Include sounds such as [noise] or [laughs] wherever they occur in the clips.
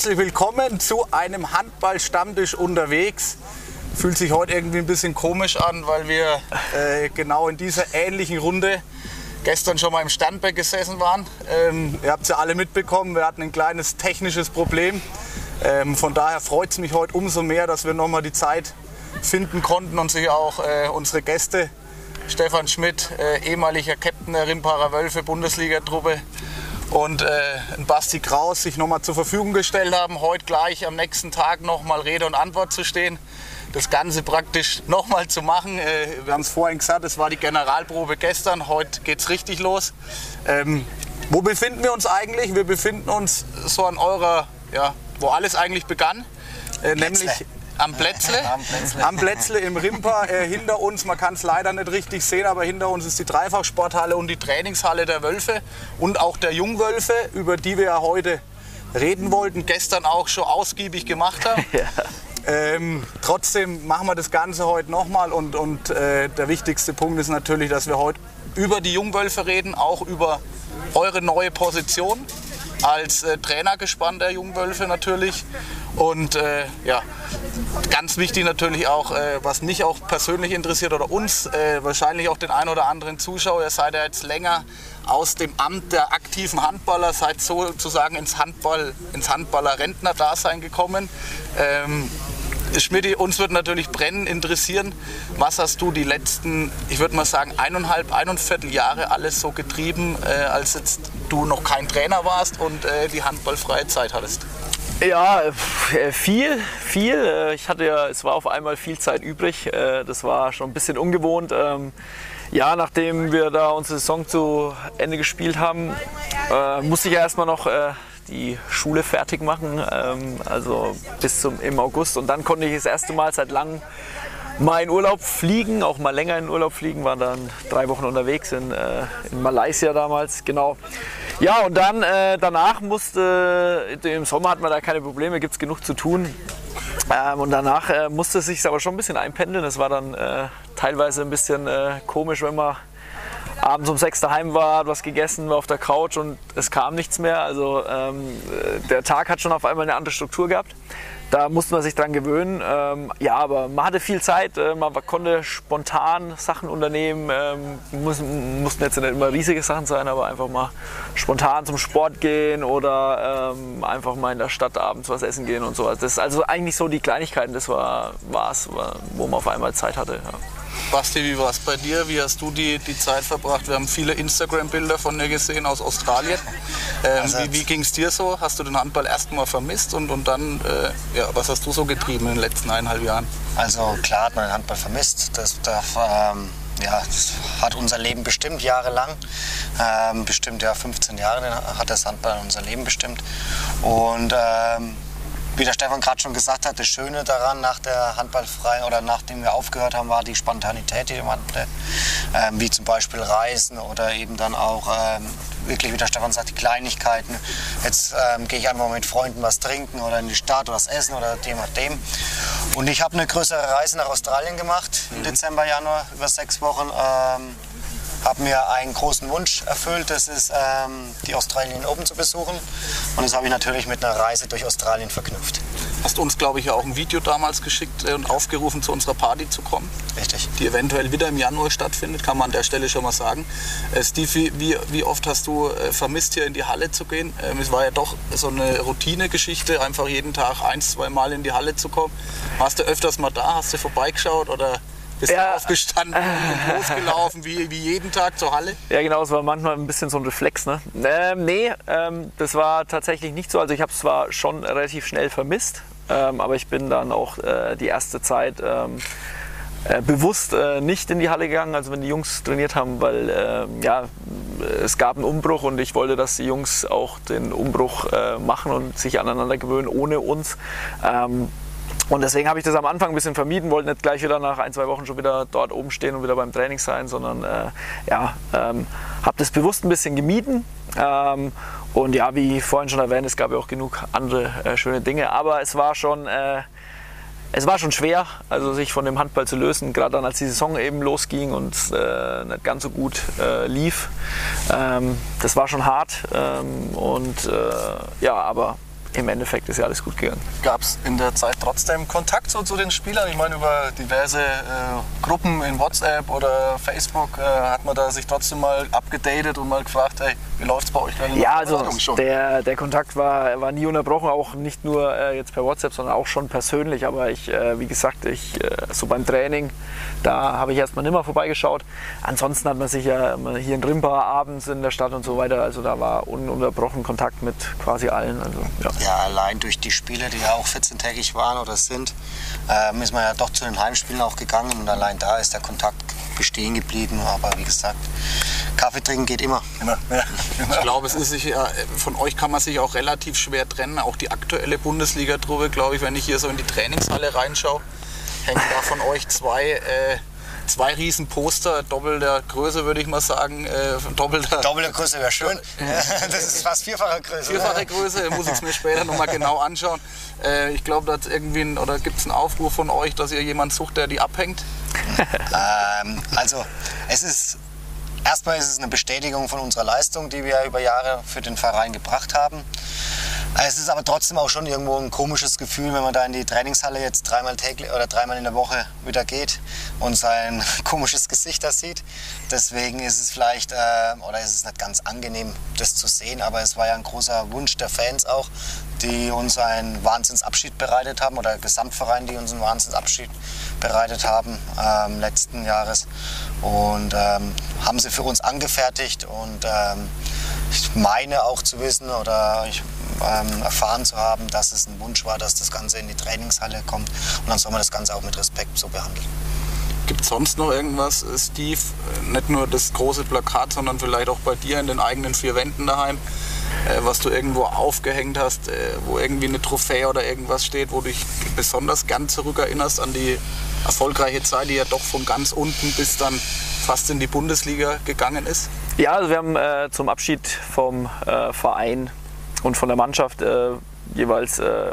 Herzlich willkommen zu einem Handball-Stammtisch unterwegs. Fühlt sich heute irgendwie ein bisschen komisch an, weil wir äh, genau in dieser ähnlichen Runde gestern schon mal im Sternberg gesessen waren. Ähm, ihr habt es ja alle mitbekommen, wir hatten ein kleines technisches Problem. Ähm, von daher freut es mich heute umso mehr, dass wir nochmal die Zeit finden konnten und sich auch äh, unsere Gäste, Stefan Schmidt, äh, ehemaliger Captain der Rimparer Wölfe, Bundesliga-Truppe, und äh, Basti Kraus sich nochmal zur Verfügung gestellt haben, heute gleich am nächsten Tag nochmal Rede und Antwort zu stehen. Das Ganze praktisch nochmal zu machen. Äh, wir haben es vorhin gesagt, es war die Generalprobe gestern, heute geht es richtig los. Ähm, wo befinden wir uns eigentlich? Wir befinden uns so an eurer, ja, wo alles eigentlich begann, äh, nämlich am Plätzle, [laughs] am Plätzle, am Plätzle im Rimper. Äh, hinter uns, man kann es leider nicht richtig sehen, aber hinter uns ist die Dreifachsporthalle und die Trainingshalle der Wölfe und auch der Jungwölfe, über die wir ja heute reden wollten, gestern auch schon ausgiebig gemacht haben. [laughs] Ja. Ähm, trotzdem machen wir das Ganze heute nochmal und, und äh, der wichtigste Punkt ist natürlich, dass wir heute über die Jungwölfe reden, auch über eure neue Position als äh, Trainergespann der Jungwölfe natürlich. Und äh, ja, ganz wichtig natürlich auch, äh, was mich auch persönlich interessiert oder uns, äh, wahrscheinlich auch den einen oder anderen Zuschauer, ihr seid ja jetzt länger aus dem Amt der aktiven Handballer, seid sozusagen ins Handball, ins Handballer-Rentner-Dasein gekommen. Ähm, Schmidt, uns wird natürlich brennend interessieren, was hast du die letzten, ich würde mal sagen, eineinhalb, eineinviertel Jahre alles so getrieben, äh, als jetzt du noch kein Trainer warst und äh, die handballfreie Zeit hattest? Ja, äh, viel, viel. Äh, ich hatte ja, es war auf einmal viel Zeit übrig. Äh, das war schon ein bisschen ungewohnt. Ähm, ja, nachdem wir da unsere Saison zu Ende gespielt haben, musste ich ja erstmal noch die Schule fertig machen, ähm, also bis zum im August. Und dann konnte ich das erste Mal seit langem mal in Urlaub fliegen, auch mal länger in Urlaub fliegen, waren dann drei Wochen unterwegs in, äh, in Malaysia damals, genau. Ja, und dann äh, danach musste, im Sommer hat man da keine Probleme, gibt es genug zu tun. Ähm, und danach äh, musste es sich aber schon ein bisschen einpendeln. Es war dann äh, teilweise ein bisschen äh, komisch, wenn man abends um sechs daheim war, was gegessen, war auf der Couch und es kam nichts mehr. Also ähm, der Tag hat schon auf einmal eine andere Struktur gehabt. Da musste man sich dran gewöhnen. Ähm, ja, aber man hatte viel Zeit, äh, man konnte spontan Sachen unternehmen. Ähm, mussten, mussten jetzt nicht immer riesige Sachen sein, aber einfach mal spontan zum Sport gehen oder ähm, einfach mal in der Stadt abends was essen gehen und sowas. Das ist also eigentlich so die Kleinigkeiten, das war es, wo man auf einmal Zeit hatte. Ja. Basti, wie war es bei dir? Wie hast du die, die Zeit verbracht? Wir haben viele Instagram-Bilder von dir gesehen aus Australien. Ähm, also wie wie ging es dir so? Hast du den Handball erstmal vermisst und, und dann, äh, ja, was hast du so getrieben in den letzten eineinhalb Jahren? Also klar hat man den Handball vermisst. Das, das, ähm, ja, das hat unser Leben bestimmt jahrelang. Ähm, bestimmt ja 15 Jahre hat das Handball unser Leben bestimmt. Und ähm, wie der Stefan gerade schon gesagt hat, das Schöne daran nach der Handballfreien oder nachdem wir aufgehört haben, war die Spontanität, die man hatte. Ähm, wie zum Beispiel Reisen oder eben dann auch ähm, wirklich, wie der Stefan sagt, die Kleinigkeiten. Jetzt ähm, gehe ich einfach mal mit Freunden was trinken oder in die Stadt oder was essen oder je nachdem. Und ich habe eine größere Reise nach Australien gemacht im. Dezember, Januar, über sechs Wochen. Habe mir einen großen Wunsch erfüllt, das ist ähm, die Australian Open zu besuchen. Und das habe ich natürlich mit einer Reise durch Australien verknüpft. Hast uns, glaube ich, ja auch ein Video damals geschickt äh, und aufgerufen, zu unserer Party zu kommen. Richtig. Die eventuell wieder im Januar stattfindet, kann man an der Stelle schon mal sagen. Äh, Steve, wie, wie oft hast du äh, vermisst, hier in die Halle zu gehen? Ähm, es war ja doch so eine Routine-Geschichte, einfach jeden Tag ein, zwei Mal in die Halle zu kommen. Warst du öfters mal da? Hast du vorbeigeschaut oder bist ja. du aufgestanden und losgelaufen, wie, wie jeden Tag zur Halle? Ja, genau, es war manchmal ein bisschen so ein Reflex. Ne? Ähm, nee, ähm, das war tatsächlich nicht so. Also ich habe es zwar schon relativ schnell vermisst, ähm, aber ich bin dann auch äh, die erste Zeit ähm, äh, bewusst äh, nicht in die Halle gegangen, also wenn die Jungs trainiert haben, weil äh, ja, es gab einen Umbruch und ich wollte, dass die Jungs auch den Umbruch äh, machen und sich aneinander gewöhnen ohne uns. Ähm, und deswegen habe ich das am Anfang ein bisschen vermieden, wollte nicht gleich wieder nach ein, zwei Wochen schon wieder dort oben stehen und wieder beim Training sein, sondern äh, ja, ähm, habe das bewusst ein bisschen gemieden. Ähm, und ja, wie vorhin schon erwähnt, es gab ja auch genug andere äh, schöne Dinge, aber es war schon, äh, es war schon schwer, also sich von dem Handball zu lösen, gerade dann, als die Saison eben losging und äh, nicht ganz so gut äh, lief. Ähm, das war schon hart ähm, und äh, ja, aber im Endeffekt ist ja alles gut gegangen. Gab es in der Zeit trotzdem Kontakt so zu den Spielern? Ich meine, über diverse äh, Gruppen in WhatsApp oder Facebook äh, hat man da sich trotzdem mal abgedatet und mal gefragt, hey, wie läuft es bei euch? Ja, also der, der Kontakt war, war nie unterbrochen, auch nicht nur äh, jetzt per WhatsApp, sondern auch schon persönlich. Aber ich, äh, wie gesagt, ich, äh, so beim Training, da habe ich erstmal nimmer vorbeigeschaut. Ansonsten hat man sich ja hier in Rimpa abends in der Stadt und so weiter, also da war ununterbrochen Kontakt mit quasi allen. Also, ja. Ja, allein durch die Spiele, die ja auch 14-tägig waren oder sind, ähm, ist man ja doch zu den Heimspielen auch gegangen und allein da ist der Kontakt bestehen geblieben. Aber wie gesagt, Kaffee trinken geht immer. immer. Ja. Ich glaube, es ist sich, ja, von euch kann man sich auch relativ schwer trennen. Auch die aktuelle Bundesliga-Truppe, glaube ich, wenn ich hier so in die Trainingshalle reinschaue, hängen da von euch zwei äh, zwei riesen Poster, doppelter Größe würde ich mal sagen. Äh, doppelter, Doppelte Größe wäre schön. [laughs] das ist fast vierfache Größe. Vierfache Größe, muss ich es mir später nochmal genau anschauen. Äh, ich glaube, da irgendwie ein, oder gibt es einen Aufruf von euch, dass ihr jemanden sucht, der die abhängt? [laughs] ähm, also es ist erstmal ist es eine Bestätigung von unserer Leistung, die wir über Jahre für den Verein gebracht haben. Es ist aber trotzdem auch schon irgendwo ein komisches Gefühl, wenn man da in die Trainingshalle jetzt dreimal täglich oder dreimal in der Woche wieder geht und sein [laughs] komisches Gesicht da sieht. Deswegen ist es vielleicht, äh, oder ist es nicht ganz angenehm, das zu sehen, aber es war ja ein großer Wunsch der Fans auch, die uns einen Wahnsinnsabschied bereitet haben oder Gesamtverein, die uns einen Wahnsinnsabschied bereitet haben ähm, letzten Jahres und ähm, haben sie für uns angefertigt und ähm, ich meine auch zu wissen oder ich ähm, erfahren zu haben, dass es ein Wunsch war, dass das Ganze in die Trainingshalle kommt. Und dann soll man das Ganze auch mit Respekt so behandeln. Gibt es sonst noch irgendwas, Steve? Nicht nur das große Plakat, sondern vielleicht auch bei dir in den eigenen vier Wänden daheim, äh, was du irgendwo aufgehängt hast, äh, wo irgendwie eine Trophäe oder irgendwas steht, wo du dich besonders gern zurückerinnerst an die erfolgreiche Zeit, die ja doch von ganz unten bis dann fast in die Bundesliga gegangen ist? Ja, also wir haben äh, zum Abschied vom äh, Verein und von der Mannschaft äh, jeweils äh,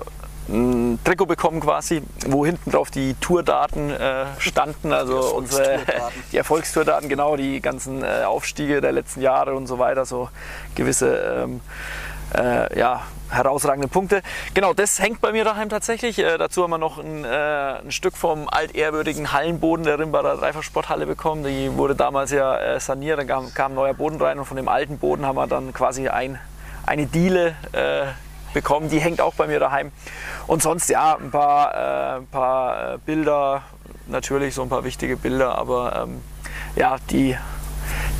ein Trikot bekommen quasi, wo hinten drauf die Tourdaten äh, standen, also die unsere [laughs] die Erfolgstourdaten, genau, die ganzen äh, Aufstiege der letzten Jahre und so weiter, so gewisse ähm, äh, ja, herausragende Punkte. Genau, das hängt bei mir daheim tatsächlich. Äh, dazu haben wir noch ein, äh, ein, Stück vom altehrwürdigen Hallenboden der Rimbader Dreifachsporthalle bekommen. Die wurde damals ja saniert, dann kam, kam neuer Boden rein und von dem alten Boden haben wir dann quasi ein eine Diele äh, bekommen, die hängt auch bei mir daheim. Und sonst ja, ein paar, äh, ein paar äh, Bilder, natürlich so ein paar wichtige Bilder, aber ähm, ja, die,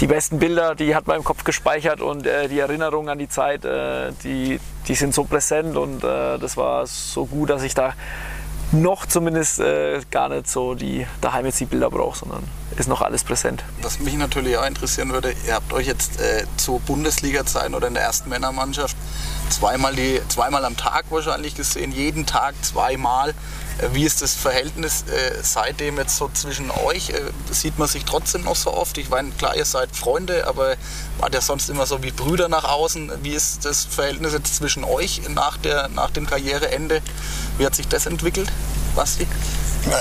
die besten Bilder, die hat im Kopf gespeichert und äh, die Erinnerungen an die Zeit, äh, die, die sind so präsent und äh, das war so gut, dass ich da noch zumindest äh, gar nicht so die daheim jetzt die Bilder brauche, sondern ist noch alles präsent. Was mich natürlich auch interessieren würde, ihr habt euch jetzt äh, zu Bundesliga-Zeiten oder in der ersten Männermannschaft zweimal, die, zweimal am Tag wahrscheinlich gesehen, jeden Tag zweimal. Wie ist das Verhältnis äh, seitdem jetzt so zwischen euch? Äh, sieht man sich trotzdem noch so oft? Ich meine, klar, ihr seid Freunde, aber wart ja sonst immer so wie Brüder nach außen. Wie ist das Verhältnis jetzt zwischen euch nach, der, nach dem Karriereende? Wie hat sich das entwickelt, Basti?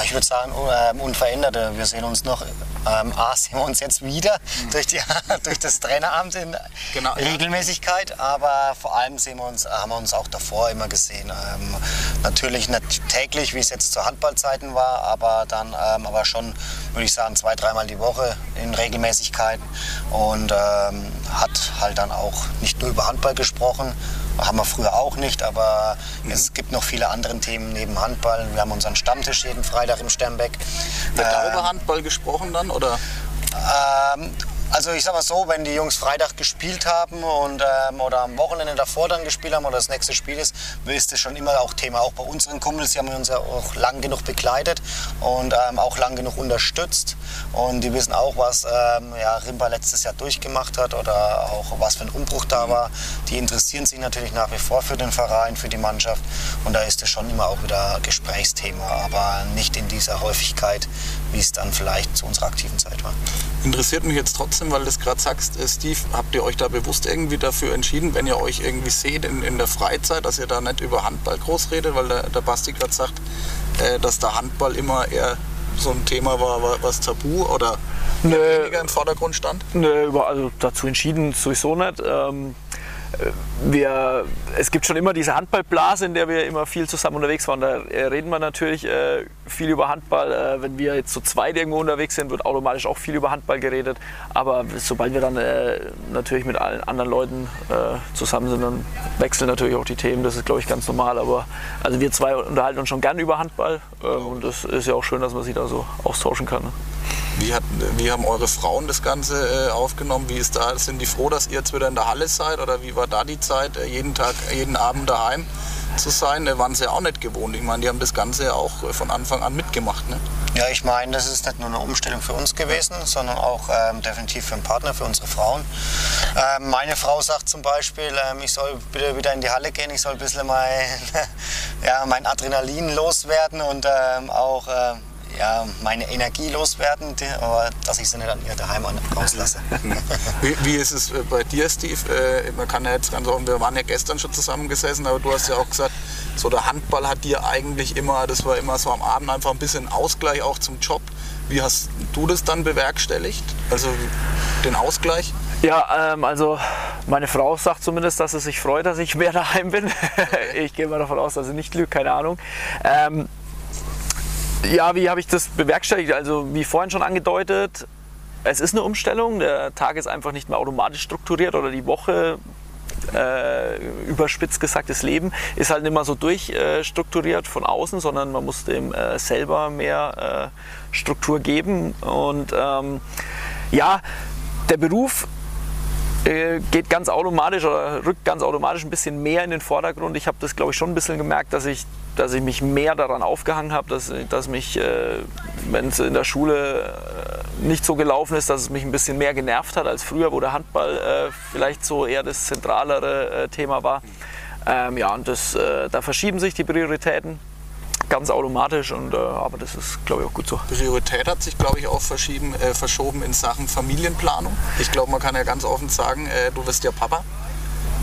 Ich würde sagen, äh, unverändert. Wir sehen uns noch, ähm, A, sehen wir uns jetzt wieder mhm. durch, die, [laughs] durch das Traineramt in genau, Regelmäßigkeit, ja. aber vor allem sehen wir uns, haben wir uns auch davor immer gesehen. Ähm, natürlich nicht täglich, wie es jetzt zu Handballzeiten war, aber dann ähm, aber schon, würde ich sagen, zwei, dreimal die Woche in Regelmäßigkeiten und ähm, hat halt dann auch nicht nur über Handball gesprochen, haben wir früher auch nicht, aber mhm. es gibt noch viele andere Themen neben Handball. Wir haben unseren Stammtisch jeden Freitag im Sternbeck. Wird da über ähm, Handball gesprochen dann, oder? Ähm, also ich sag mal so, wenn die Jungs Freitag gespielt haben und, ähm, oder am Wochenende davor dann gespielt haben oder das nächste Spiel ist, ist das schon immer auch Thema. Auch bei unseren Kumpels, die haben uns ja auch lang genug begleitet und ähm, auch lang genug unterstützt. Und die wissen auch, was ähm, ja, Rimba letztes Jahr durchgemacht hat oder auch was für ein Umbruch da war. Die interessieren sich natürlich nach wie vor für den Verein, für die Mannschaft. Und da ist es schon immer auch wieder Gesprächsthema, aber nicht in dieser Häufigkeit, wie es dann vielleicht zu unserer aktiven Zeit war. Interessiert mich jetzt trotzdem, weil du es gerade sagst, äh, Steve, habt ihr euch da bewusst irgendwie dafür entschieden, wenn ihr euch irgendwie seht in, in der Freizeit, dass ihr da nicht über Handball groß redet, weil der, der Basti gerade sagt, äh, dass der Handball immer eher so ein Thema war, was tabu oder weniger im Vordergrund stand? Nö, also dazu entschieden sowieso nicht. Ähm, wir, es gibt schon immer diese Handballblase, in der wir immer viel zusammen unterwegs waren. Da äh, reden wir natürlich äh, viel über Handball. Äh, wenn wir jetzt zu zweit irgendwo unterwegs sind, wird automatisch auch viel über Handball geredet. Aber sobald wir dann äh, natürlich mit allen anderen Leuten äh, zusammen sind, dann wechseln natürlich auch die Themen. Das ist, glaube ich, ganz normal. Aber also wir zwei unterhalten uns schon gern über Handball. Äh, und das ist ja auch schön, dass man sich da so austauschen kann. Ne? Wie, hat, wie, haben eure Frauen das Ganze äh, aufgenommen? Wie ist da, sind die froh, dass ihr jetzt wieder in der Halle seid? Oder wie war da die Zeit, äh, jeden Tag, jeden Abend daheim zu sein? Da waren sie auch nicht gewohnt. Ich meine, die haben das Ganze ja auch äh, von Anfang an mitgemacht. Ne? Ja, ich meine, das ist nicht nur eine Umstellung für uns gewesen, sondern auch ähm, definitiv für einen Partner, für unsere Frauen. Ähm, meine Frau sagt zum Beispiel, ähm, ich soll bitte wieder in die Halle gehen, ich soll ein bisschen mein, [laughs] ja, mein Adrenalin loswerden und ähm, auch äh, ja, meine Energie loswerden, aber dass ich sie nicht an ihr daheim rauslasse. [laughs] wie, wie, ist es äh, bei dir, Steve? Äh, man kann ja jetzt ganz offen, wir waren ja gestern schon zusammengesessen, aber du hast ja auch gesagt, so der Handball hat dir eigentlich immer, das war immer so am Abend einfach ein bisschen Ausgleich auch zum Job. Wie hast du das dann bewerkstelligt? Also den Ausgleich? Ja, ähm, also meine Frau sagt zumindest, dass sie sich freut, dass ich mehr daheim bin. [laughs] ich gehe mal davon aus, dass sie nicht lügt, keine Ahnung. Ähm, ja, wie habe ich das bewerkstelligt? Also wie vorhin schon angedeutet, es ist eine Umstellung. Der Tag ist einfach nicht mehr automatisch strukturiert oder die Woche äh, überspitzt gesagt, das Leben ist halt nicht mehr so durchstrukturiert äh, von außen, sondern man muss dem äh, selber mehr äh, Struktur geben. Und ähm, ja, der Beruf äh, geht ganz automatisch oder rückt ganz automatisch ein bisschen mehr in den Vordergrund. Ich habe das, glaube ich, schon ein bisschen gemerkt, dass ich, dass ich mich mehr daran aufgehangen habe, dass, dass mich, äh, wenn es in der Schule äh, nicht so gelaufen ist, dass es mich ein bisschen mehr genervt hat als früher, wo der Handball äh, vielleicht so eher das zentralere Thema war. Ähm, ja, und das, da verschieben sich die Prioritäten ganz automatisch und äh, aber das ist glaube ich auch gut so. Priorität hat sich glaube ich auch verschieben, äh, verschoben in Sachen Familienplanung. Ich glaube man kann ja ganz offen sagen, äh, du wirst ja Papa.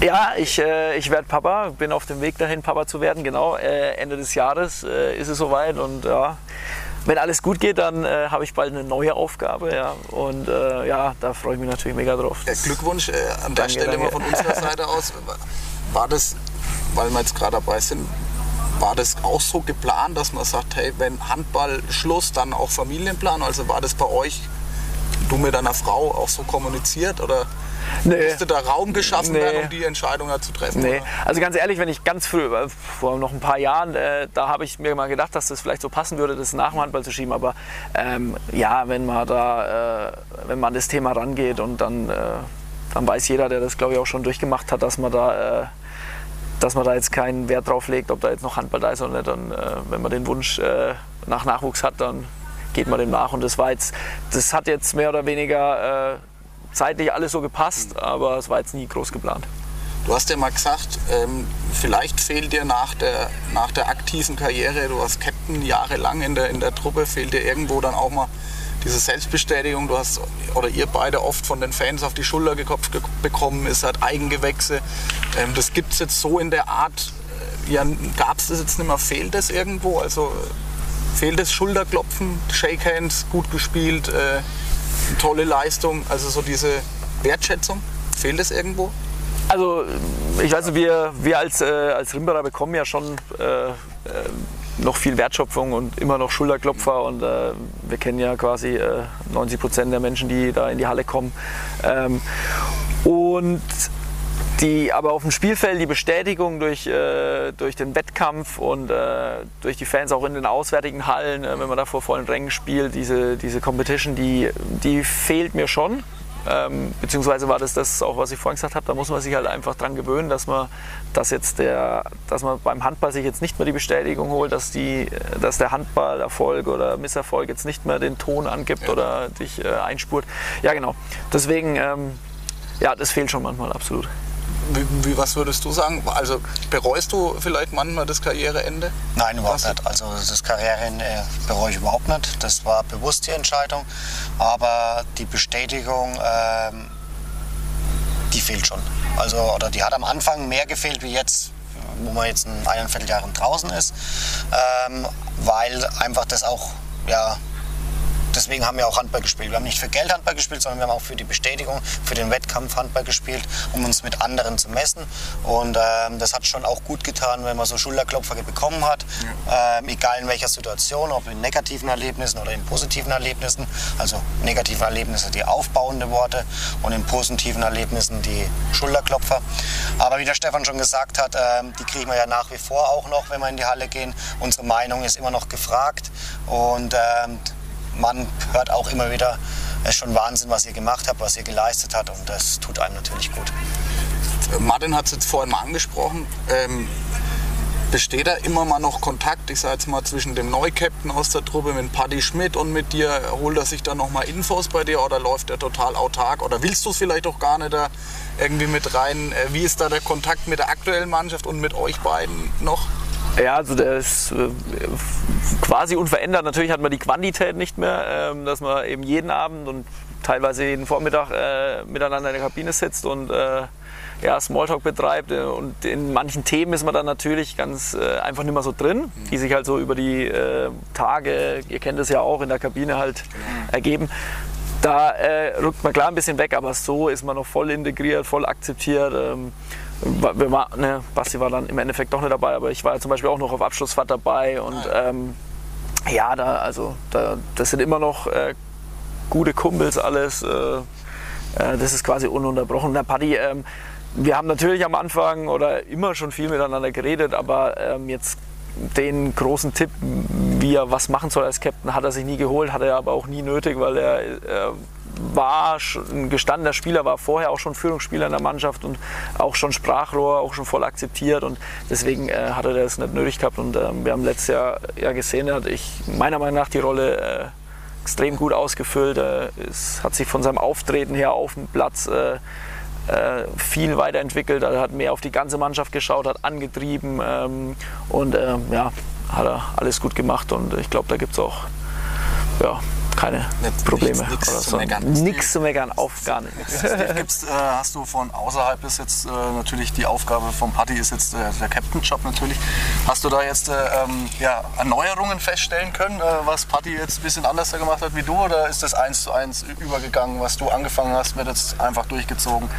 Ja, ich, äh, ich werde Papa, bin auf dem Weg dahin, Papa zu werden. Genau, äh, Ende des Jahres äh, ist es soweit und ja, wenn alles gut geht, dann äh, habe ich bald eine neue Aufgabe. Ja. Und äh, ja, da freue ich mich natürlich mega drauf. Ja, Glückwunsch äh, an der Stelle danke. mal von unserer Seite aus. [laughs] War das, weil wir jetzt gerade dabei sind, war das auch so geplant, dass man sagt, hey, wenn Handball Schluss, dann auch Familienplan? Also war das bei euch, du mit deiner Frau, auch so kommuniziert oder nee. musste da Raum geschaffen nee. werden, um die Entscheidung zu treffen? Nee. Oder? Also ganz ehrlich, wenn ich ganz früh, äh, vor noch ein paar Jahren, äh, da habe ich mir mal gedacht, dass das vielleicht so passen würde, das nach dem Handball zu schieben. Aber ähm, ja, wenn man da, äh, wenn man an das Thema rangeht und dann, äh, dann weiß jeder, der das glaube ich auch schon durchgemacht hat, dass man da äh, dass man da jetzt keinen Wert drauf legt, ob da jetzt noch Handball da ist oder nicht. Und, äh, wenn man den Wunsch äh, nach Nachwuchs hat, dann geht man dem nach. Und das war jetzt, das hat jetzt mehr oder weniger äh, zeitlich alles so gepasst, aber es war jetzt nie groß geplant. Du hast ja mal gesagt, ähm, vielleicht fehlt dir nach der, nach der aktiven Karriere, du warst Captain jahrelang in der, in der Truppe, fehlt dir irgendwo dann auch mal diese Selbstbestätigung, du hast oder ihr beide oft von den Fans auf die Schulter gekopft bekommen, ist halt Eigengewächse. Ähm, das gibt es jetzt so in der Art, äh, ja, gab es das jetzt nicht mehr, fehlt das irgendwo? Also fehlt das Schulterklopfen, Shake Hands, gut gespielt, äh, tolle Leistung, also so diese Wertschätzung, fehlt das irgendwo? Also ich weiß nicht, wir, wir als, äh, als Rimberer bekommen ja schon äh, äh noch viel Wertschöpfung und immer noch Schulterklopfer und äh, wir kennen ja quasi äh, 90 Prozent der Menschen, die da in die Halle kommen. Ähm, und die, aber auf dem Spielfeld die Bestätigung durch, äh, durch den Wettkampf und äh, durch die Fans auch in den auswärtigen Hallen, äh, wenn man da vor vollen Rängen spielt, diese, diese Competition, die, die fehlt mir schon. Ähm, beziehungsweise war das das auch, was ich vorhin gesagt habe, da muss man sich halt einfach dran gewöhnen, dass man, dass jetzt der, dass man beim Handball sich jetzt nicht mehr die Bestätigung holt, dass, die, dass der Handballerfolg oder Misserfolg jetzt nicht mehr den Ton angibt ja. oder dich äh, einspurt. Ja, genau. Deswegen, ähm, ja, das fehlt schon manchmal absolut. Wie, wie, was würdest du sagen? Also bereust du vielleicht manchmal das Karriereende? Nein, überhaupt was? nicht. Also das Karriereende bereue ich überhaupt nicht. Das war bewusst die Entscheidung. Aber die Bestätigung, ähm, die fehlt schon. Also, oder die hat am Anfang mehr gefehlt wie jetzt, wo man jetzt in eineinviertel Jahren draußen ist. Ähm, weil einfach das auch ja, deswegen haben wir auch Handball gespielt. Wir haben nicht für Geld Handball gespielt, sondern wir haben auch für die Bestätigung, für den Wettkampf Handball gespielt, um uns mit anderen zu messen. Und ähm, das hat schon auch gut getan, wenn man so Schulterklopfer bekommen hat, ja. ähm, egal in welcher Situation, ob in negativen Erlebnissen oder in positiven Erlebnissen. Also negativen Erlebnisse die aufbauende Worte und in positiven Erlebnissen die Schulterklopfer. Aber wie der Stefan schon gesagt hat, ähm, die kriegen wir ja nach wie vor auch noch, wenn wir in die Halle gehen. Unsere Meinung ist immer noch gefragt und ähm, man hört auch immer wieder, es ist schon Wahnsinn, was ihr gemacht habt, was ihr geleistet habt und das tut einem natürlich gut. Martin hat es jetzt vorhin mal angesprochen. Ähm, besteht da immer mal noch Kontakt, ich sage jetzt mal, zwischen dem Neukapitän aus der Truppe mit Paddy Schmidt und mit dir? Holt er sich da noch mal Infos bei dir oder läuft der total autark? Oder willst du es vielleicht auch gar nicht da irgendwie mit rein? Äh, wie ist da der Kontakt mit der aktuellen Mannschaft und mit euch beiden noch? Ja, also der ist äh, quasi unverändert. Natürlich hat man die Quantität nicht mehr, ähm, dass man eben jeden Abend und teilweise jeden Vormittag äh, miteinander in der Kabine sitzt und äh, ja, Smalltalk betreibt. Und in manchen Themen ist man dann natürlich ganz einfach nicht mehr so drin, die sich halt so über die Tage, ihr kennt es ja auch, in der Kabine halt ergeben. Da äh, rückt man klar ein bisschen weg, aber so ist man noch voll integriert, voll akzeptiert. Ähm, wir war, ne, Basti war dann im Endeffekt doch nicht dabei, aber ich war zum Beispiel auch noch auf Abschlussfahrt dabei und ähm, ja, da, also, da, das sind immer noch äh, gute Kumpels alles. Äh, äh das ist quasi ununterbrochen. Der Paddy, ähm, wir haben natürlich am Anfang oder immer schon viel miteinander geredet, aber ähm, jetzt den großen Tipp, wie er was machen soll als Captain, hat er sich nie geholt, hat er aber auch nie nötig, weil er äh, war ein gestandener Spieler, war vorher auch schon Führungsspieler in der Mannschaft und auch schon Sprachrohr, auch schon voll akzeptiert und deswegen äh, hat er das nicht nötig gehabt und äh, wir haben letztes Jahr ja gesehen, er hat ich meiner Meinung nach die Rolle äh, extrem gut ausgefüllt. es hat sich von seinem Auftreten her auf dem Platz äh, äh, viel weiterentwickelt, er hat mehr auf die ganze Mannschaft geschaut, hat angetrieben ähm, und ähm, ja, hat er alles gut gemacht und ich glaube, da gibt es auch ja, keine Nicht, Probleme. Nichts oder zu so. meckern. Nichts zu meckern, auf gar nichts. Gibt's, äh, hast du von außerhalb ist jetzt äh, natürlich die Aufgabe vom Paddy ist jetzt äh, der Captain-Job natürlich. Hast du da jetzt äh, ähm, ja, Erneuerungen feststellen können, äh, was Paddy jetzt ein bisschen anders gemacht hat wie du oder ist das eins zu eins übergegangen, was du angefangen hast, wird jetzt einfach durchgezogen?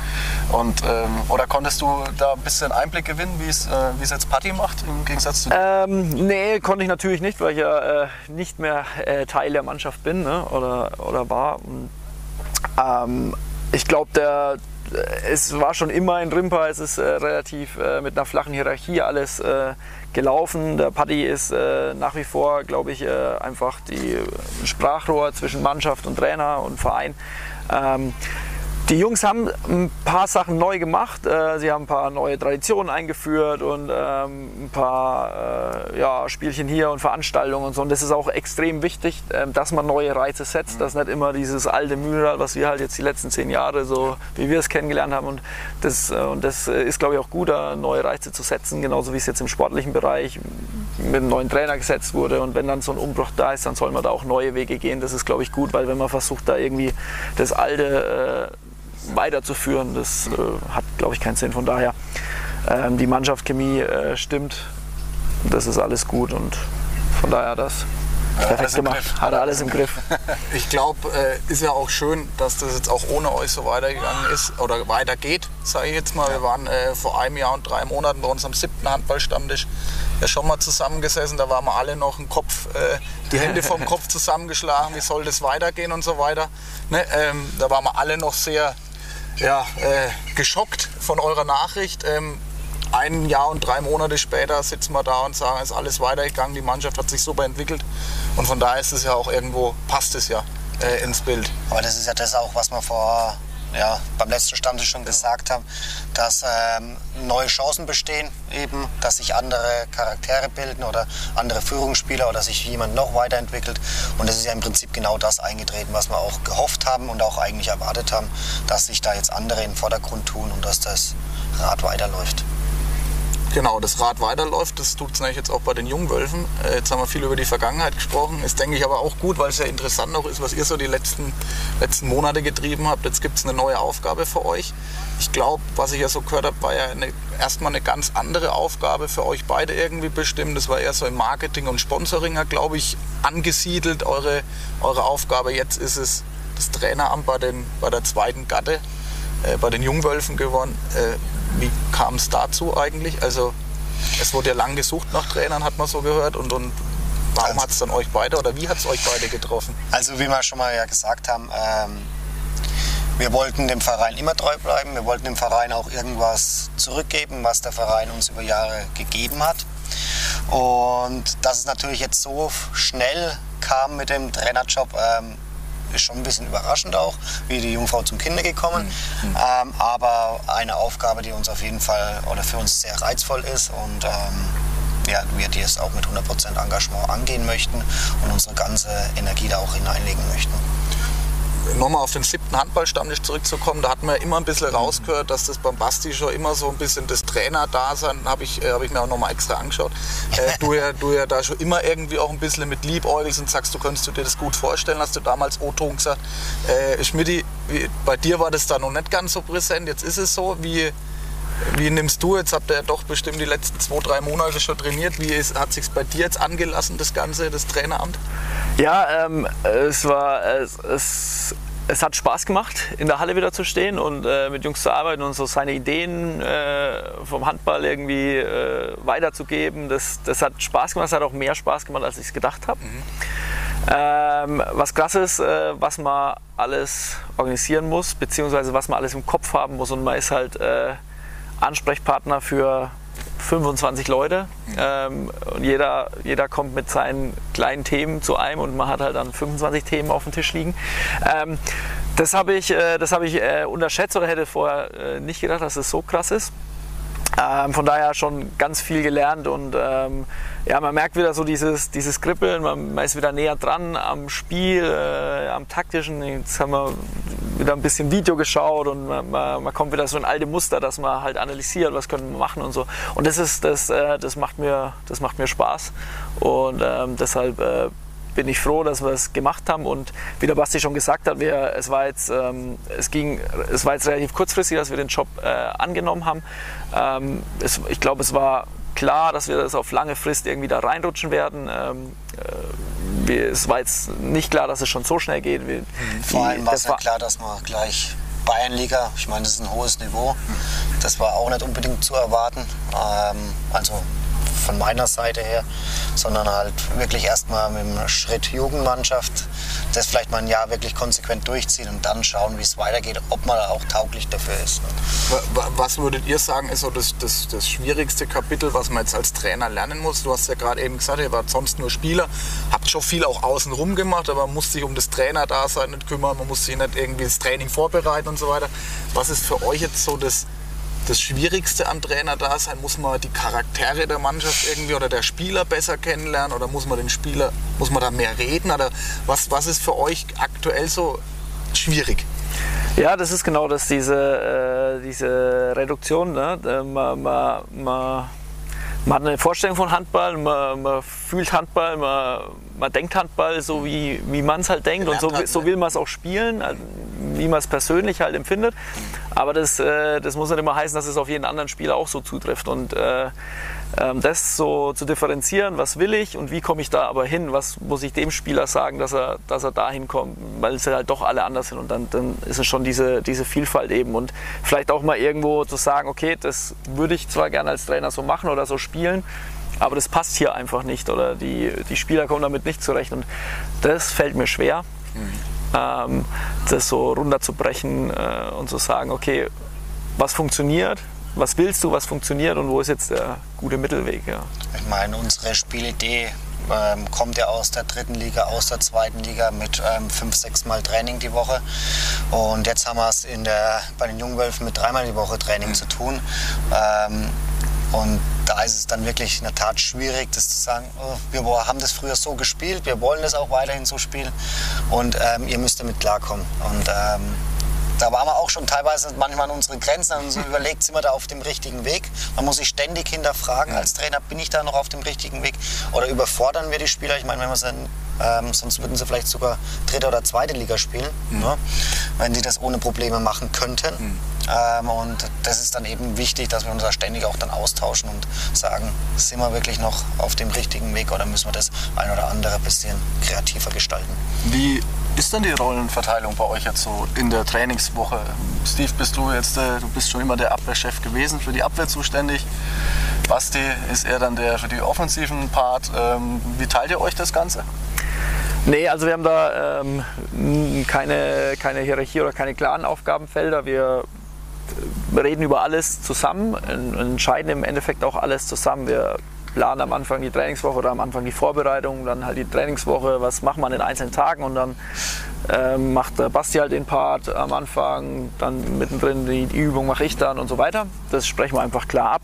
Und, ähm, oder konntest du da ein bisschen Einblick gewinnen, wie es äh, jetzt Paddy macht im Gegensatz zu dir? Ähm, nee, konnte ich natürlich nicht, weil ich ja nicht mehr Teil der Mannschaft bin ne? oder, oder war. Ähm, ich glaube, der, es war schon immer in Rimpa, es ist äh, relativ äh, mit einer flachen Hierarchie alles äh, gelaufen. Der Paddy ist äh, nach wie vor, glaube ich, äh, einfach die Sprachrohr zwischen Mannschaft und Trainer und Verein. Ähm, die Jungs haben ein paar Sachen neu gemacht. Äh, sie haben ein paar neue Traditionen eingeführt und ähm, ein paar äh, ja, Spielchen hier und Veranstaltungen und so. Und das ist auch extrem wichtig, ähm, dass man neue Reize setzt, dass nicht immer dieses alte Mühlrad, was wir halt jetzt die letzten zehn Jahre so, wie wir es kennengelernt haben. Und das, äh, und das ist, glaube ich, auch gut, neue Reize zu setzen, genauso wie es jetzt im sportlichen Bereich mit einem neuen Trainer gesetzt wurde. Und wenn dann so ein Umbruch da ist, dann soll man da auch neue Wege gehen. Das ist, glaube ich, gut, weil wenn man versucht, da irgendwie das alte weiterzuführen. Das äh, hat, glaube ich, keinen Sinn. Von daher, ähm, die Mannschaftschemie äh, stimmt. Das ist alles gut und von daher das perfekt gemacht. Hat er alles im Griff. [laughs] Ich glaube, äh, ist ja auch schön, dass das jetzt auch ohne euch so weitergegangen ist oder weitergeht, sage ich jetzt mal. Wir waren äh, vor einem Jahr und drei Monaten bei uns am siebten Handballstammtisch ja schon mal zusammengesessen. Da waren wir alle noch im Kopf, äh, die Hände vom [laughs] Kopf zusammengeschlagen. Wie soll das weitergehen und so weiter. Ne? Ähm, da waren wir alle noch sehr ja, äh, geschockt von eurer Nachricht. Ähm, ein Jahr und drei Monate später sitzen wir da und sagen, es ist alles weitergegangen, die Mannschaft hat sich super entwickelt und von daher ist es ja auch irgendwo, passt es ja äh, ins Bild. Aber das ist ja das auch, was man vor ja, beim letzten Stammtisch schon gesagt haben, dass ähm, neue Chancen bestehen, eben, dass sich andere Charaktere bilden oder andere Führungsspieler oder sich jemand noch weiterentwickelt. Und es ist ja im Prinzip genau das eingetreten, was wir auch gehofft haben und auch eigentlich erwartet haben, dass sich da jetzt andere in den Vordergrund tun und dass das Rad weiterläuft. Genau, das Rad weiterläuft. Das tut es nämlich jetzt auch bei den Jungwölfen. Äh, jetzt haben wir viel über die Vergangenheit gesprochen. Ist, denke ich, aber auch gut, weil es ja interessant auch ist, was ihr so die letzten, letzten Monate getrieben habt. Jetzt gibt es eine neue Aufgabe für euch. ich glaube, was ich ja so gehört habe, war ja eine, erstmal eine ganz andere Aufgabe für euch beide irgendwie bestimmt. Das war eher so im Marketing und Sponsoring, glaube ich, angesiedelt, eure, eure Aufgabe. Jetzt ist es das Traineramt bei, den, bei der zweiten Gatte, äh, bei den Jungwölfen gewonnen. Äh, wie kam es dazu eigentlich? Also es wurde ja lang gesucht nach Trainern, hat man so gehört. Und, und warum Also- hat es dann euch beide oder wie hat es euch beide getroffen? Also wie wir schon mal ja gesagt haben, ähm, wir wollten dem Verein immer treu bleiben. Wir wollten dem Verein auch irgendwas zurückgeben, was der Verein uns über Jahre gegeben hat. Und dass es natürlich jetzt so schnell kam mit dem Trainerjob, ähm, ist schon ein bisschen überraschend auch, wie die Jungfrau zum Kinder gekommen. Ähm, aber eine Aufgabe, die uns auf jeden Fall oder für uns sehr reizvoll ist und ähm, ja, wir die es auch mit 100% Engagement angehen möchten und unsere ganze Energie da auch hineinlegen möchten. Nochmal auf den siebten Handballstammtisch zurückzukommen, da hat man ja immer ein bisschen rausgehört, dass das beim Basti schon immer so ein bisschen das Trainer-Dasein, habe ich, äh, hab ich mir auch nochmal extra angeschaut, äh, du, ja, du ja da schon immer irgendwie auch ein bisschen mit liebäugelst und sagst, du könntest du dir das gut vorstellen, hast du damals O-Ton gesagt. Äh, Schmidti, bei dir war das da noch nicht ganz so präsent, jetzt ist es so, wie, wie nimmst du, jetzt habt ihr ja doch bestimmt die letzten zwei, drei Monate schon trainiert, wie ist, hat sich bei dir jetzt angelassen, das Ganze, das Traineramt? Ja, ähm, es war, es, es, es hat Spaß gemacht, in der Halle wieder zu stehen und äh, mit Jungs zu arbeiten und so seine Ideen äh, vom Handball irgendwie äh, weiterzugeben. Das, das hat Spaß gemacht, es hat auch mehr Spaß gemacht, als ich es gedacht habe. Ähm, was krass ist, äh, was man alles organisieren muss, beziehungsweise was man alles im Kopf haben muss und man ist halt äh, Ansprechpartner für 25 Leute ähm, und jeder, jeder kommt mit seinen kleinen Themen zu einem und man hat halt dann 25 Themen auf dem Tisch liegen. Ähm, das habe ich, äh, das hab ich äh, unterschätzt oder hätte vorher äh, nicht gedacht, dass es so krass ist. Ähm, von daher schon ganz viel gelernt und ähm, ja, man merkt wieder so dieses, dieses Kribbeln, man, ist wieder näher dran am Spiel, äh, am taktischen. Jetzt haben wir wieder ein bisschen Video geschaut und man, man, man kommt wieder so in alte Muster, dass man halt analysiert, was können wir machen und so. Und das ist das, äh, das macht mir, das macht mir Spaß und ähm, deshalb äh, bin ich froh, dass wir es gemacht haben und wie der Basti schon gesagt hat, wir, es, war jetzt, ähm, es, ging, es war jetzt relativ kurzfristig, dass wir den Job äh, angenommen haben. Ähm, es, ich glaube, es war klar, dass wir das auf lange Frist irgendwie da reinrutschen werden. Ähm, äh, wir, es war jetzt nicht klar, dass es schon so schnell geht. Wir, Vor die- allem war es ja klar, dass man gleich Bayernliga, ich meine, das ist ein hohes Niveau. Das war auch nicht unbedingt zu erwarten. Ähm, also von meiner Seite her, sondern halt wirklich erstmal mit dem Schritt Jugendmannschaft, das vielleicht mal ein Jahr wirklich konsequent durchziehen und dann schauen, wie es weitergeht, ob man auch tauglich dafür ist. ne? Wa- wa- Was würdet ihr sagen, ist so das, das, das schwierigste Kapitel, was man jetzt als Trainer lernen muss? Du hast ja gerade eben gesagt, ihr wart sonst nur Spieler, habt schon viel auch außenrum gemacht, aber man muss sich um das Trainerdasein nicht kümmern, man muss sich nicht irgendwie das Training vorbereiten und so weiter. Was ist für euch jetzt so das, das Schwierigste am Trainerdasein? Muss man die Charaktere der Mannschaft irgendwie oder der Spieler besser kennenlernen oder muss man den Spieler, muss man da mehr reden? Oder was, was ist für euch aktuell so schwierig? Ja, das ist genau das, diese, äh, diese Reduktion. Ne? Äh, Man, man, man, man hat eine Vorstellung von Handball, man, man fühlt Handball, man, man denkt Handball so, wie, wie man es halt denkt und so, so ne? will man es auch spielen, also wie man es persönlich halt empfindet. Aber das, äh, das muss nicht immer heißen, dass es auf jeden anderen Spieler auch so zutrifft. Und äh, das so zu differenzieren, was will ich und wie komme ich da aber hin, was muss ich dem Spieler sagen, dass er, dass er da hinkommt, weil es halt doch alle anders sind und dann, dann ist es schon diese, diese Vielfalt eben. Und vielleicht auch mal irgendwo zu sagen, okay, das würde ich zwar gerne als Trainer so machen oder so spielen, aber das passt hier einfach nicht oder die, die Spieler kommen damit nicht zurecht. Und das fällt mir schwer, ähm, das so runterzubrechen äh, und zu sagen, okay, was funktioniert, was willst du, was funktioniert und wo ist jetzt der gute Mittelweg. Ja. Ich meine, unsere Spielidee ähm, kommt ja aus der dritten Liga, aus der zweiten Liga mit ähm, fünf, sechs Mal Training die Woche. Und jetzt haben wir es in der, bei den Jungwölfen mit dreimal die Woche Training zu tun. Ähm, und da ist es dann wirklich in der Tat schwierig, das zu sagen, oh, wir haben das früher so gespielt, wir wollen das auch weiterhin so spielen und ähm, ihr müsst damit klarkommen. Und ähm, da waren wir auch schon teilweise manchmal an unseren Grenzen und so [laughs] überlegt, sind wir da auf dem richtigen Weg. Man muss sich ständig hinterfragen, als Trainer, bin ich da noch auf dem richtigen Weg? Oder überfordern wir die Spieler? Ich meine, wenn wir dann, ähm, sonst würden sie vielleicht sogar dritte oder zweite Liga spielen, ne? wenn sie das ohne Probleme machen könnten. Ähm, und das ist dann eben wichtig, dass wir uns da ständig auch dann austauschen und sagen, sind wir wirklich noch auf dem richtigen Weg oder müssen wir das ein oder andere ein bisschen kreativer gestalten. Wie ist denn die Rollenverteilung bei euch jetzt so in der Trainingswoche? Steve, bist du jetzt, äh, du bist schon immer der Abwehrchef gewesen, für die Abwehr zuständig. Basti ist er dann der für die offensiven Part. Ähm, wie teilt ihr euch das Ganze? Nee, also wir haben da ähm, keine, keine Hierarchie oder keine klaren Aufgabenfelder. Wir reden über alles zusammen, entscheiden im Endeffekt auch alles zusammen. Wir planen am Anfang die Trainingswoche oder am Anfang die Vorbereitung, dann halt die Trainingswoche, was macht man in einzelnen Tagen und dann äh, macht der Basti halt den Part am Anfang, dann mittendrin die, die Übung mache ich dann und so weiter. Das sprechen wir einfach klar ab.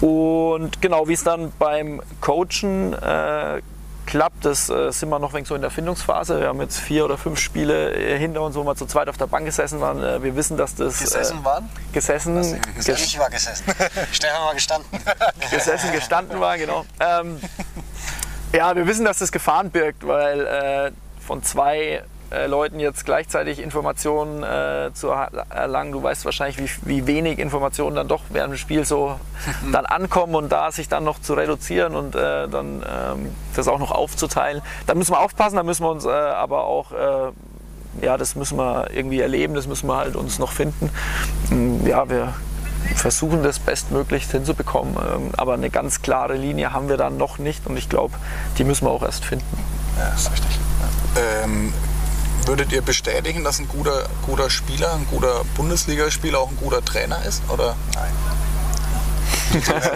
Und genau wie es dann beim Coachen äh, klappt. Das äh, sind wir noch ein so in der Findungsphase. Wir haben jetzt vier oder fünf Spiele äh, hinter uns, wo wir zu zweit auf der Bank gesessen waren. Äh, wir wissen, dass das. Gesessen waren? Gesessen. Ges ich war gesessen. [laughs] Stefan war gestanden. [laughs] gesessen, gestanden war, genau. Ähm, ja, wir wissen, dass das Gefahren birgt, weil äh, von zwei äh, Leuten jetzt gleichzeitig Informationen äh, zu erlangen. Du weißt wahrscheinlich, wie, wie, wenig Informationen dann doch während dem Spiel so [laughs] dann ankommen und da sich dann noch zu reduzieren und äh, dann ähm, das auch noch aufzuteilen. Da müssen wir aufpassen, da müssen wir uns äh, aber auch äh, ja, das müssen wir irgendwie erleben, das müssen wir halt uns noch finden. Mm, ja, wir versuchen das bestmöglichst hinzubekommen, ähm, aber eine ganz klare Linie haben wir dann noch nicht und ich glaube, die müssen wir auch erst finden. Ja, das ist richtig. Ähm, Würdet ihr bestätigen, dass ein guter, guter Spieler, ein guter Bundesligaspieler auch ein guter Trainer ist? Oder? Nein.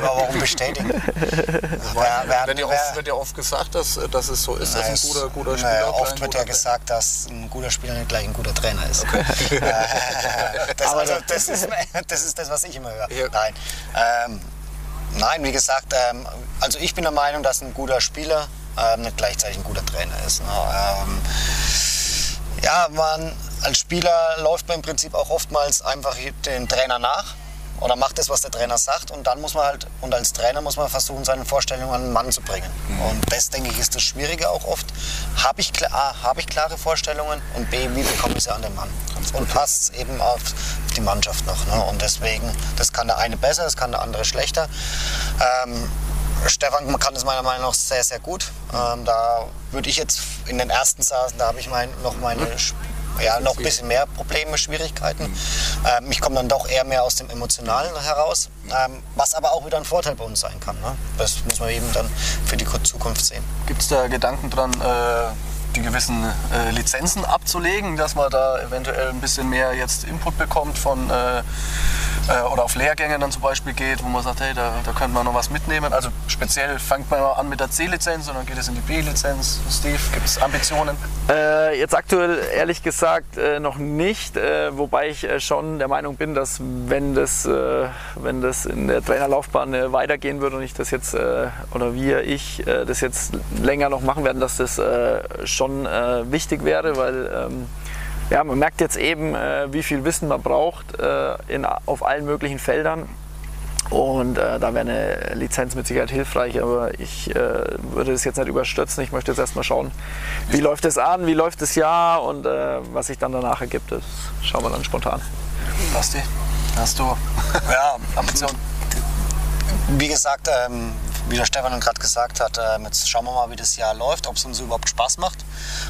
Warum bestätigen? [laughs] wer, wer, wird, ja oft, wird ja oft gesagt, dass, dass es so ist, dass ein guter, guter Spieler naja, Oft wird ja gesagt, dass ein guter Spieler nicht gleich ein guter Trainer ist. Okay. [laughs] das, also, das, ist, das ist das, was ich immer höre. Ja. Nein. Ähm, nein, wie gesagt, ähm, also ich bin der Meinung, dass ein guter Spieler ähm, nicht gleichzeitig ein guter Trainer ist. Ne? Ja, man als Spieler läuft man im Prinzip auch oftmals einfach den Trainer nach oder macht das, was der Trainer sagt. Und dann muss man halt, und als Trainer muss man versuchen, seine Vorstellungen an den Mann zu bringen. Mhm. Und das, denke ich, ist das Schwierige auch oft. Habe ich, A, ich klare Vorstellungen und B, wie bekomme ich sie an den Mann? Und passt eben auf die Mannschaft noch. Ne? Und deswegen, das kann der eine besser, das kann der andere schlechter. Ähm, Stefan kann es meiner Meinung nach sehr, sehr gut. Ähm, da würde ich jetzt in den ersten Saßen, da habe ich mein, noch meine ja, noch ein bisschen mehr Probleme, Schwierigkeiten. Ähm, ich komme dann doch eher mehr aus dem Emotionalen heraus, ähm, was aber auch wieder ein Vorteil bei uns sein kann. Ne? Das muss man eben dann für die Zukunft sehen. Gibt es da Gedanken dran, äh, die gewissen äh, Lizenzen abzulegen, dass man da eventuell ein bisschen mehr jetzt Input bekommt von äh, äh, oder auf Lehrgänge dann zum Beispiel geht, wo man sagt, hey, da, da könnte man noch was mitnehmen. Also speziell fängt man an mit der C-Lizenz und dann geht es in die B-Lizenz. Steve, gibt es Ambitionen? Äh, jetzt aktuell ehrlich gesagt äh, noch nicht, äh, wobei ich äh, schon der Meinung bin, dass wenn das, äh, wenn das in der Trainerlaufbahn weitergehen würde und ich das jetzt oder wir, ich das jetzt länger noch machen werden, dass das schon wichtig wäre, weil ähm, ja, man merkt jetzt eben, äh, wie viel Wissen man braucht äh, in, auf allen möglichen Feldern. Und äh, da wäre eine Lizenz mit Sicherheit hilfreich, aber ich äh, würde es jetzt nicht überstürzen. Ich möchte jetzt erstmal schauen, wie läuft es an, wie läuft das Jahr und äh, was sich dann danach ergibt. Das schauen wir dann spontan. Basti, hast du ja, Ambitionen? Wie gesagt, ähm, wie der Stefan gerade gesagt hat, äh, jetzt schauen wir mal, wie das Jahr läuft, ob es uns überhaupt Spaß macht.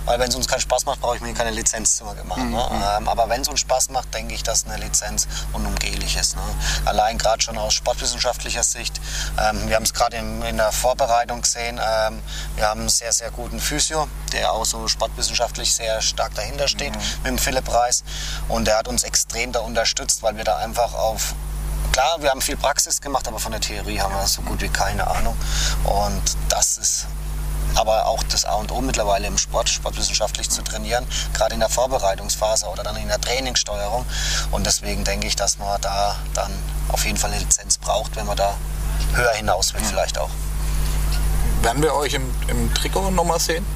Weil wenn es uns keinen Spaß macht, brauche ich mir keine Lizenz zu machen. Mhm. Ne? Ähm, aber wenn es uns Spaß macht, denke ich, dass eine Lizenz unumgehlich ist. Ne? Allein gerade schon aus sportwissenschaftlicher Sicht. Ähm, wir haben es gerade in, in, der Vorbereitung gesehen. Ähm, wir haben einen sehr, sehr guten Physio, der auch so sportwissenschaftlich sehr stark dahinter steht, mhm. mit dem Philipp Reis. Und der hat uns extrem da unterstützt, weil wir da einfach auf Klar, wir haben viel Praxis gemacht, aber von der Theorie haben wir so gut wie keine Ahnung. Und das ist aber auch das A und O mittlerweile im Sport, sportwissenschaftlich zu trainieren, gerade in der Vorbereitungsphase oder dann in der Trainingssteuerung. Und deswegen denke ich, dass man da dann auf jeden Fall eine Lizenz braucht, wenn man da höher hinaus will, vielleicht auch. Werden wir euch im, im Trikot nochmal sehen?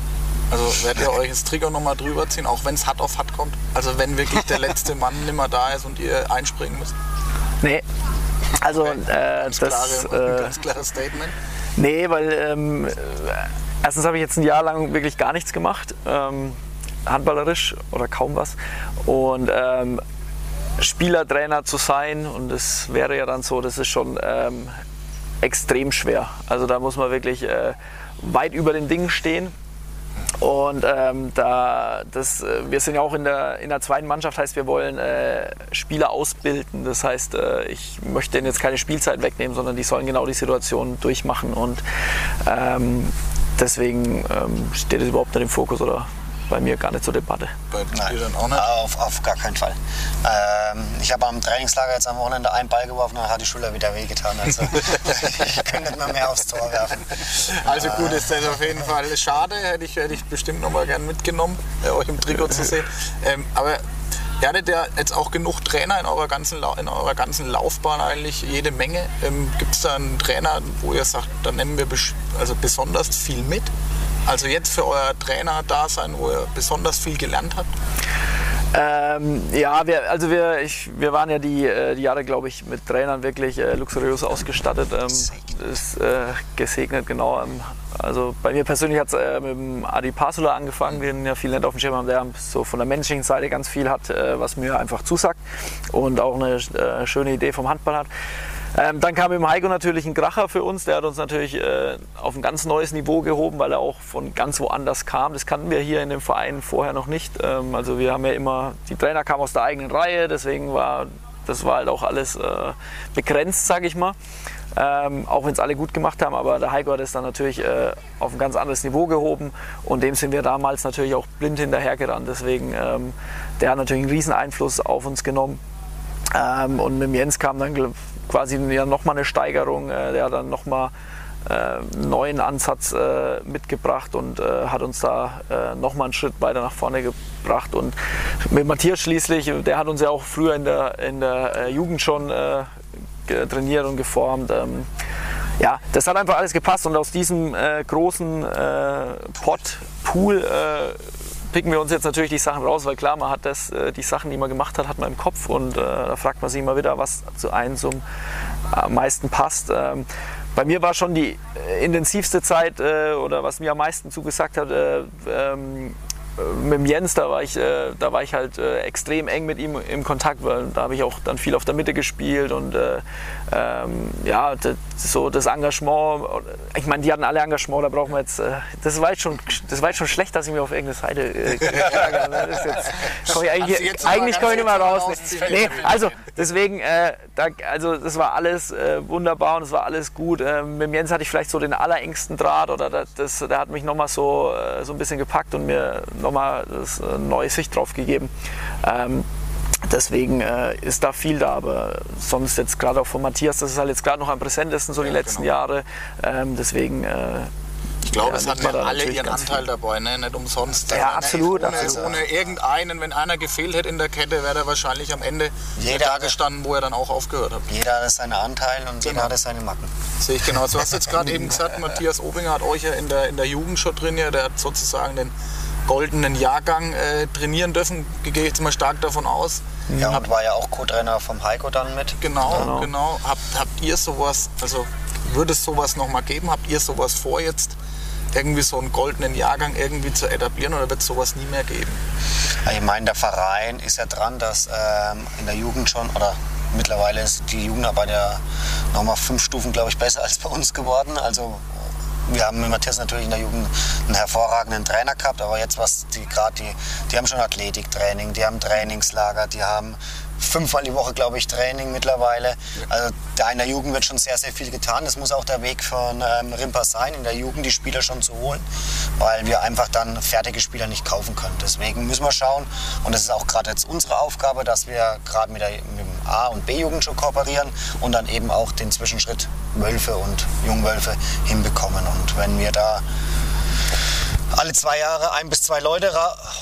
Also werdet ihr [laughs] euch das Trigger nochmal drüber ziehen, auch wenn es hart auf hart kommt? Also wenn wirklich der letzte Mann nimmer da ist und ihr einspringen müsst? Nee. Also okay. äh, das klare, äh, ganz klares Statement. Nee, weil ähm, erstens habe ich jetzt ein Jahr lang wirklich gar nichts gemacht, ähm, handballerisch oder kaum was. Und ähm, Spielertrainer zu sein. Und das wäre ja dann so, das ist schon ähm, extrem schwer. Also da muss man wirklich äh, weit über den Dingen stehen. Und ähm, da, das, äh, wir sind ja auch in der, in der zweiten Mannschaft, heißt wir wollen äh, Spieler ausbilden. Das heißt, äh, ich möchte denen jetzt keine Spielzeit wegnehmen, sondern die sollen genau die Situation durchmachen. Und ähm, deswegen ähm, steht es überhaupt nicht im Fokus oder bei mir gar nicht zur Debatte. Bei Nein, dir dann auch nicht? Auf, auf gar keinen Fall. Ähm, ich habe am Trainingslager jetzt am Wochenende einen Ball geworfen, dann hat die Schulter wieder wehgetan. Also [laughs] [laughs] ich könnte nicht mehr, mehr aufs Tor werfen. Also gut, ist das auf jeden Fall schade. Hätte ich, hätte ich bestimmt noch mal gern mitgenommen, äh, euch im Trikot zu sehen. Ähm, aber ihr hattet ja jetzt auch genug Trainer in eurer ganzen, in eurer ganzen Laufbahn eigentlich, jede Menge. Ähm, Gibt es da einen Trainer, wo ihr sagt, da nehmen wir also besonders viel mit? Also jetzt für euer Trainer-Dasein, wo ihr besonders viel gelernt habt? Ähm, ja, wir, also wir, ich, wir waren ja die, äh, die Jahre, glaube ich, mit Trainern wirklich äh, luxuriös ausgestattet. Ähm, ist äh, gesegnet, genau. Ähm, also bei mir persönlich hat es äh, mit dem Adi Pasula angefangen, den ja viele nicht auf dem Schirm haben, der so von der menschlichen Seite ganz viel hat, äh, was mir einfach zusagt und auch eine äh, schöne Idee vom Handball hat. Ähm, dann kam im Heiko natürlich ein Kracher für uns. Der hat uns natürlich äh, auf ein ganz neues Niveau gehoben, weil er auch von ganz woanders kam. Das kannten wir hier in dem Verein vorher noch nicht. Ähm, also wir haben ja immer, die Trainer kamen aus der eigenen Reihe, deswegen war das war halt auch alles äh, begrenzt, sage ich mal. Ähm, auch wenn es alle gut gemacht haben, aber der Heiko hat es dann natürlich äh, auf ein ganz anderes Niveau gehoben und dem sind wir damals natürlich auch blind hinterhergerannt. Deswegen, ähm, der hat natürlich einen riesen Einfluss auf uns genommen. Ähm, und mit Jens kam dann quasi ja nochmal eine Steigerung. Äh, der hat dann nochmal äh, einen neuen Ansatz äh, mitgebracht und äh, hat uns da äh, nochmal einen Schritt weiter nach vorne gebracht. Und mit Matthias schließlich, der hat uns ja auch früher in der, in der äh, Jugend schon äh, trainiert und geformt. Ähm, ja, das hat einfach alles gepasst und aus diesem äh, großen äh, Pot, Pool äh, picken wir uns jetzt natürlich die Sachen raus, weil klar, man hat das, äh, die Sachen, die man gemacht hat, hat man im Kopf und äh, da fragt man sich immer wieder, was zu einem zum am meisten passt. Ähm, bei mir war schon die äh, intensivste Zeit äh, oder was mir am meisten zugesagt hat, äh, ähm, äh, mit dem Jens, da war ich, äh, da war ich halt äh, extrem eng mit ihm im Kontakt, weil da habe ich auch dann viel auf der Mitte gespielt und äh, ähm, ja, das, so das Engagement, ich meine, die hatten alle Engagement, da brauchen wir jetzt, äh, das war jetzt schon, das war jetzt schon schlecht, dass ich mich auf irgendeine Seite äh, ärgere. Das ist jetzt, [laughs] komm ich Hast du eigentlich, jetzt eigentlich kann ich nicht mehr raus. Nee, also deswegen, äh, da, also das war alles äh, wunderbar und es war alles gut. Mit dem Jens hatte ich vielleicht so den allerengsten Draht oder das, der hat mich nochmal so, äh, so ein bisschen gepackt und mir nochmal das äh, neue Sicht drauf gegeben. Ähm, Deswegen äh, ist da viel da, aber sonst jetzt gerade auch von Matthias, das ist halt jetzt gerade noch am präsentesten so die Ja, letzten genau. Jahre. Ähm, deswegen, äh, Ich glaube, Ja, es hatten man ja alle ihren Anteil viel. dabei, ne? nicht umsonst. Ja, absolut, Ohne, absolut. ohne irgendeinen, wenn einer gefehlt hätte in der Kette, wäre er wahrscheinlich am Ende Jeder da gestanden, wo er dann auch aufgehört hat. Jeder hat seinen Anteil und Genau. jeder hat seine Macken. Sehe ich genau. Du hast jetzt gerade [laughs] eben gesagt, Matthias Obinger hat euch ja in der, in der Jugend schon drin, ja, der hat sozusagen den goldenen Jahrgang äh, trainieren dürfen. Gehe ich jetzt mal stark davon aus. Ja, und war ja auch Co-Trainer vom Heiko dann mit. Genau, Genau. genau. Habt, habt ihr sowas, also würde es sowas nochmal geben? Habt ihr sowas vor jetzt? Irgendwie so einen goldenen Jahrgang irgendwie zu etablieren oder wird es sowas nie mehr geben? Ich meine, der Verein ist ja dran, dass ähm, in der Jugend schon, oder mittlerweile ist die Jugendarbeit ja nochmal fünf Stufen, glaube ich, besser als bei uns geworden. Also wir haben mit Matthias natürlich in der Jugend einen hervorragenden Trainer gehabt, aber jetzt was die gerade die, die haben schon Athletiktraining, die haben Trainingslager, die haben fünfmal die Woche, glaube ich, Training mittlerweile. Also da in der Jugend wird schon sehr, sehr viel getan. Das muss auch der Weg von ähm, Rimpa sein, in der Jugend die Spieler schon zu holen, weil wir einfach dann fertige Spieler nicht kaufen können. Deswegen müssen wir schauen, und das ist auch gerade jetzt unsere Aufgabe, dass wir gerade mit, der- mit dem A- und B-Jugend schon kooperieren und dann eben auch den Zwischenschritt Wölfe und Jungwölfe hinbekommen. Und wenn wir da alle zwei Jahre ein bis zwei Leute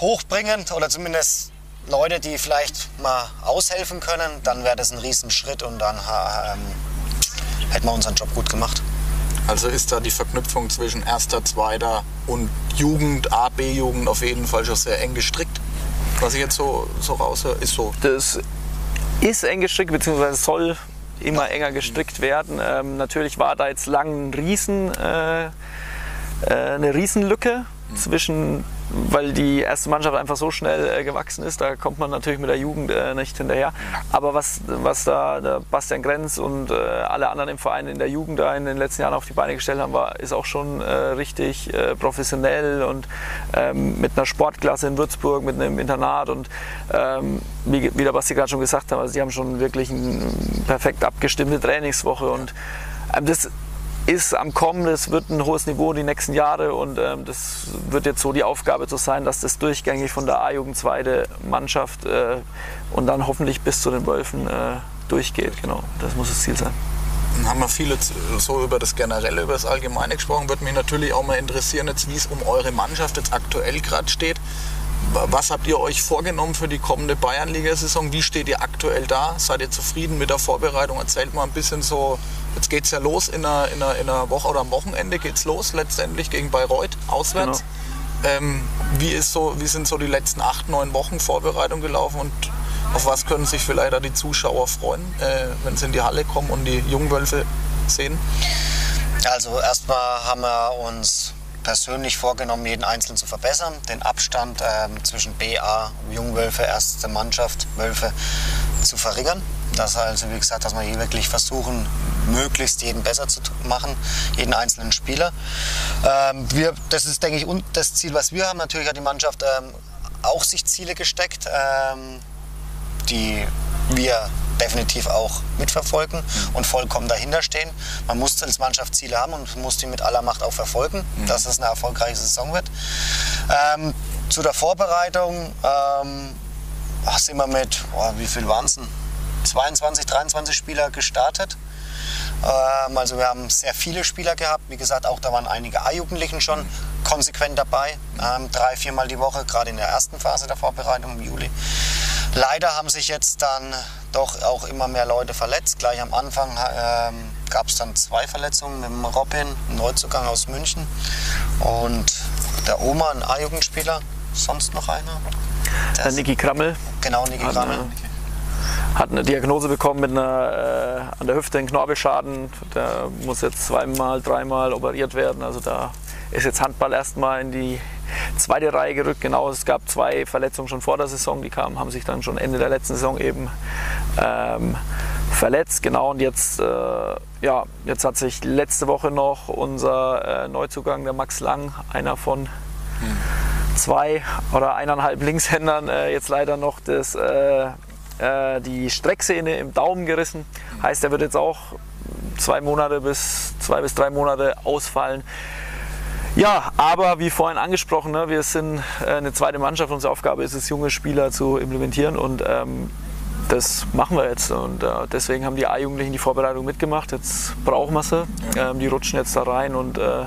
hochbringen oder zumindest Leute, die vielleicht mal aushelfen können, dann wäre das ein Riesenschritt und dann ähm, hätten wir unseren Job gut gemacht. Also ist da die Verknüpfung zwischen erster, zweiter und Jugend, A, B-Jugend auf jeden Fall schon sehr eng gestrickt. Was ich jetzt so, so raushöre, ist so. Das ist eng gestrickt, beziehungsweise soll immer enger gestrickt werden. Ähm, natürlich war da jetzt lang ein Riesen, äh, äh, eine Riesenlücke zwischen weil die erste Mannschaft einfach so schnell äh, gewachsen ist. Da kommt man natürlich mit der Jugend äh, nicht hinterher. Aber was, was da Bastian Grenz und äh, alle anderen im Verein in der Jugend da in den letzten Jahren auf die Beine gestellt haben, war, ist auch schon äh, richtig äh, professionell und ähm, mit einer Sportklasse in Würzburg, mit einem Internat und ähm, wie, wie der Basti gerade schon gesagt hat, also haben schon wirklich eine perfekt abgestimmte Trainingswoche und ähm, das ist am Kommen, das wird ein hohes Niveau die nächsten Jahre und ähm, das wird jetzt so die Aufgabe zu sein, dass das durchgängig von der A-Jugend zweite Mannschaft äh, und dann hoffentlich bis zu den Wölfen äh, durchgeht. Genau, das muss das Ziel sein. Dann haben wir viel so über das Generelle, über das Allgemeine gesprochen. Würde mich natürlich auch mal interessieren, jetzt, wie es um eure Mannschaft jetzt aktuell gerade steht. Was habt ihr euch vorgenommen für die kommende Bayernliga-Saison? Wie steht ihr aktuell da? Seid ihr zufrieden mit der Vorbereitung? Erzählt mal ein bisschen so, jetzt geht es ja los in einer, in, einer, in einer, Woche oder am Wochenende geht es los, letztendlich gegen Bayreuth, auswärts. Genau. Ähm, wie, ist so, wie sind so die letzten acht, neun Wochen Vorbereitung gelaufen und auf was können sich vielleicht auch die Zuschauer freuen, äh, wenn sie in die Halle kommen und die Jungwölfe sehen? Also erstmal haben wir uns persönlich vorgenommen, jeden Einzelnen zu verbessern, den Abstand ähm, zwischen BA, Jungwölfe, erste Mannschaft, Wölfe zu verringern. Das also, wie gesagt, dass wir hier wirklich versuchen, möglichst jeden besser zu machen, jeden einzelnen Spieler. Ähm, wir, das ist, denke ich, das Ziel, was wir haben. Natürlich hat die Mannschaft ähm, auch sich Ziele gesteckt, ähm, die wir definitiv auch mitverfolgen mhm. und vollkommen dahinter stehen. Man muss als Mannschaft Ziele haben und muss die mit aller Macht auch verfolgen, mhm. dass es eine erfolgreiche Saison wird. Ähm, zu der Vorbereitung ähm, sind wir mit, oh, wie viel waren es denn? 22, 23 Spieler gestartet. Ähm, also wir haben sehr viele Spieler gehabt. Wie gesagt, auch da waren einige A-Jugendlichen schon konsequent dabei. Ähm, drei, viermal die Woche, gerade in der ersten Phase der Vorbereitung im Juli. Leider haben sich jetzt dann doch auch immer mehr Leute verletzt. Gleich am Anfang ähm, gab es dann zwei Verletzungen mit dem Robin, Neuzugang aus München und der Oma, ein A-Jugendspieler. Sonst noch einer? Der Niki Krammel. Genau, Niki Krammel. Hat eine Diagnose bekommen mit einer äh, an der Hüfte einen Knorpelschaden. Der muss jetzt zweimal, dreimal operiert werden. Also da ist jetzt Handball erstmal in die zweite Reihe gerückt. Genau, es gab zwei Verletzungen schon vor der Saison, die kamen, haben sich dann schon Ende der letzten Saison eben ähm, verletzt. Genau, und jetzt, äh, ja, jetzt hat sich letzte Woche noch unser äh, Neuzugang, der Max Lang, einer von zwei oder eineinhalb Linkshändern, äh, jetzt leider noch das, äh, äh, die Strecksehne im Daumen gerissen. Heißt, er wird jetzt auch zwei Monate bis zwei bis drei Monate ausfallen. Ja, aber wie vorhin angesprochen, ne, wir sind äh, eine zweite Mannschaft. Unsere Aufgabe ist es, junge Spieler zu implementieren und ähm, das machen wir jetzt. Und äh, deswegen haben die A-Jugendlichen die Vorbereitung mitgemacht. Jetzt brauchen wir sie. Ähm, die rutschen jetzt da rein und äh,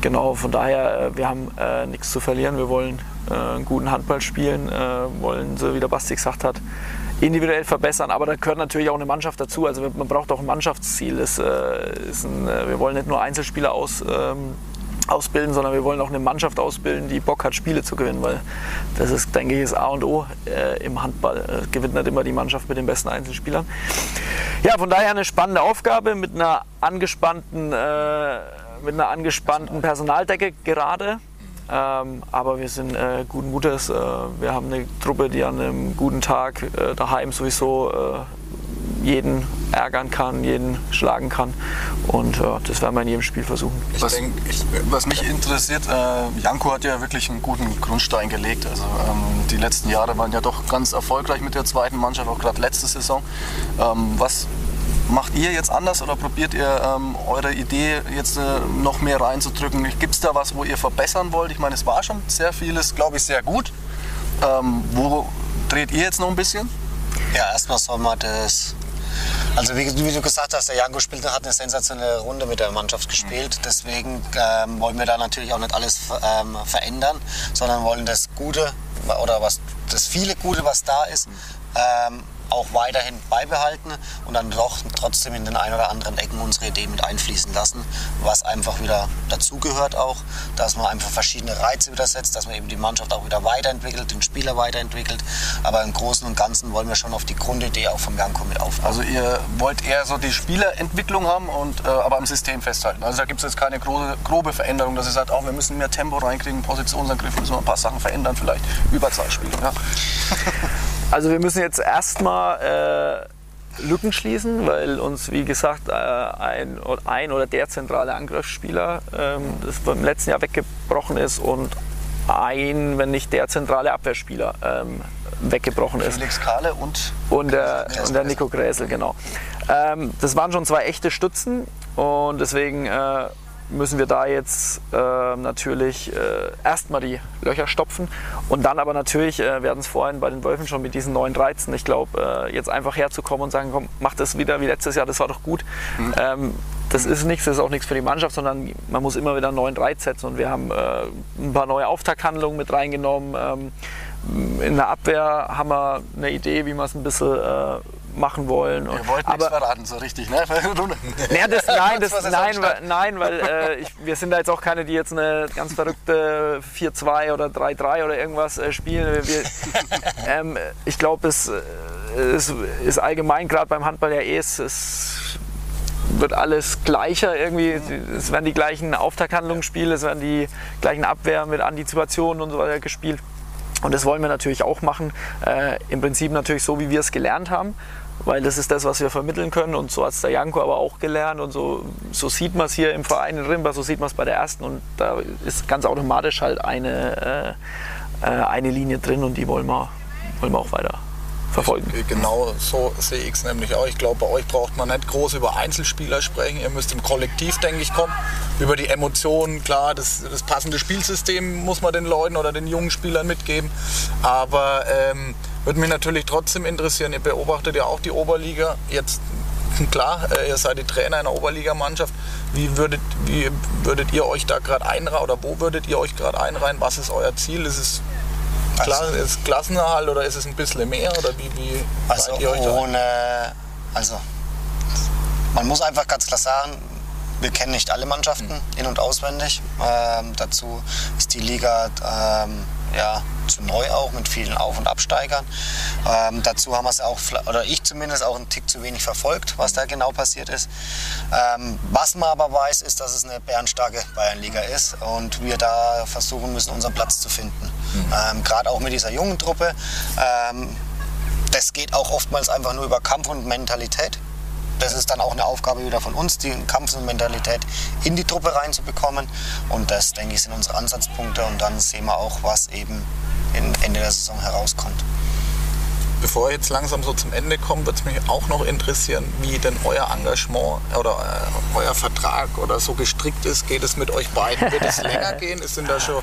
genau, von daher, äh, wir haben äh, nichts zu verlieren. Wir wollen einen guten Handball spielen, wollen, so wie der Basti gesagt hat, individuell verbessern, aber da gehört natürlich auch eine Mannschaft dazu. Also man braucht auch ein Mannschaftsziel. Es, ist ein, wir wollen nicht nur Einzelspieler aus, ähm, ausbilden, sondern wir wollen auch eine Mannschaft ausbilden, die Bock hat, Spiele zu gewinnen, weil das ist, denke ich, das A und O äh, im Handball. Äh, gewinnt nicht immer die Mannschaft mit den besten Einzelspielern. Ja, von daher eine spannende Aufgabe mit einer angespannten, äh, mit einer angespannten Personaldecke gerade. Ähm, aber wir sind äh, guten Mutes. Äh, wir haben eine Truppe, die an einem guten Tag äh, daheim sowieso äh, jeden ärgern kann, jeden schlagen kann. Und äh, das werden wir in jedem Spiel versuchen. Ich was, denk, ich, was mich interessiert, äh, Janko hat ja wirklich einen guten Grundstein gelegt. Also ähm, die letzten Jahre waren ja doch ganz erfolgreich mit der zweiten Mannschaft, auch gerade letzte Saison. Ähm, was macht ihr jetzt anders oder probiert ihr ähm, eure Idee jetzt äh, noch mehr reinzudrücken? Gibt es da was, wo ihr verbessern wollt? Ich meine, es war schon sehr vieles, glaube ich, sehr gut. Ähm, wo dreht ihr jetzt noch ein bisschen? Ja, erstmal soll man das also wie, wie, du gesagt hast, der Janko spielt, hat eine sensationelle Runde mit der Mannschaft gespielt. Deswegen ähm, wollen wir da natürlich auch nicht alles ähm, verändern, sondern wollen das Gute oder was, das viele Gute, was da ist, ähm, auch weiterhin beibehalten und dann doch trotzdem in den ein oder anderen Ecken unsere Idee mit einfließen lassen, was einfach wieder dazugehört auch, dass man einfach verschiedene Reize wieder setzt, dass man eben die Mannschaft auch wieder weiterentwickelt, den Spieler weiterentwickelt. Aber im Großen und Ganzen wollen wir schon auf die Grundidee auch vom Janko mit aufbauen. Also ihr wollt eher so die Spielerentwicklung haben und äh, aber am System festhalten. Also da gibt es jetzt keine grobe, grobe Veränderung, dass ihr sagt, auch wir müssen mehr Tempo reinkriegen, Positionsangriff, müssen wir ein paar Sachen verändern, vielleicht Überzahlspiel. Ja. [laughs] Also wir müssen jetzt erstmal äh, Lücken schließen, weil uns, wie gesagt, äh, ein, ein oder der zentrale Angriffsspieler ähm, das beim letzten Jahr weggebrochen ist und ein, wenn nicht der zentrale Abwehrspieler ähm, weggebrochen ist. Felix Kahle und Und der, und der Nico Gräsel, genau. Ähm, das waren schon zwei echte Stützen und deswegen äh, müssen wir da jetzt äh, natürlich äh, erstmal die Löcher stopfen und dann aber natürlich, äh, wir hatten es vorhin bei den Wölfen schon mit diesen neuen Reizen, ich glaube, äh, jetzt einfach herzukommen und sagen, komm, mach das wieder wie letztes Jahr, das war doch gut. Ähm, das ist nichts, das ist auch nichts für die Mannschaft, sondern man muss immer wieder einen neuen Reiz setzen und wir haben äh, ein paar neue Auftakthandlungen mit reingenommen. Ähm, in der Abwehr haben wir eine Idee, wie wir es ein bisschen äh, machen wollen. Und, ihr wollt nichts verraten, so richtig, ne? [laughs] naja, das, nein, [laughs] das, nein, weil, nein, weil äh, ich, wir sind da jetzt auch keine, die jetzt eine ganz verrückte 4-2 oder 3-3 oder irgendwas äh, spielen. Wir, [laughs] ähm, ich glaube, es, äh, es ist allgemein gerade beim Handball ja eh, es, es wird alles gleicher irgendwie. Es werden die gleichen Auftakthandlungen gespielt, es werden die gleichen Abwehr mit Antizipationen und so weiter gespielt. Und das wollen wir natürlich auch machen. Äh, Im Prinzip natürlich so, wie wir es gelernt haben, weil das ist das, was wir vermitteln können. Und so hat es der Janko aber auch gelernt. Und so, so sieht man es hier im Verein in Rimba, so sieht man es bei der ersten. Und da ist ganz automatisch halt eine, äh, äh, eine Linie drin und die wollen wir, wollen wir auch weiter verfolgen. Genau so sehe ich es nämlich auch. Ich glaube, bei euch braucht man nicht groß über Einzelspieler sprechen. Ihr müsst im Kollektiv, denke ich, kommen. Über die Emotionen, klar, das, das passende Spielsystem muss man den Leuten oder den jungen Spielern mitgeben. Aber ähm, würde mich natürlich trotzdem interessieren, ihr beobachtet ja auch die Oberliga. Jetzt klar, äh, ihr seid die Trainer einer Oberligamannschaft. Wie würdet, wie würdet ihr euch da gerade einreihen oder wo würdet ihr euch gerade einreihen? Was ist euer Ziel? Ist es Klar, ist es Klassenerhalt oder ist es ein bisschen mehr? Oder wie, wie Also ihr euch da? ohne, also man muss einfach ganz klar sagen, wir kennen nicht alle Mannschaften in- und auswendig. Ähm, dazu ist die Liga ähm, ja, zu neu auch mit vielen Auf- und Absteigern. Ähm, dazu haben wir es auch, oder ich zumindest auch einen Tick zu wenig verfolgt, was da genau passiert ist. Ähm, was man aber weiß, ist, dass es eine bärenstarke Bayernliga ist und wir da versuchen müssen, unseren Platz zu finden. Ähm, Gerade auch mit dieser jungen Truppe. Ähm, das geht auch oftmals einfach nur über Kampf und Mentalität. Das ist dann auch eine Aufgabe wieder von uns, die Kampf und Mentalität in die Truppe reinzubekommen. Und das, denke ich, sind unsere Ansatzpunkte. Und dann sehen wir auch, was eben Ende der Saison herauskommt. Bevor wir jetzt langsam so zum Ende kommen, würde es mich auch noch interessieren, wie denn euer Engagement oder äh, euer Vertrag oder so gestrickt ist. Geht es mit euch beiden? Wird es [laughs] länger gehen? Sind da schon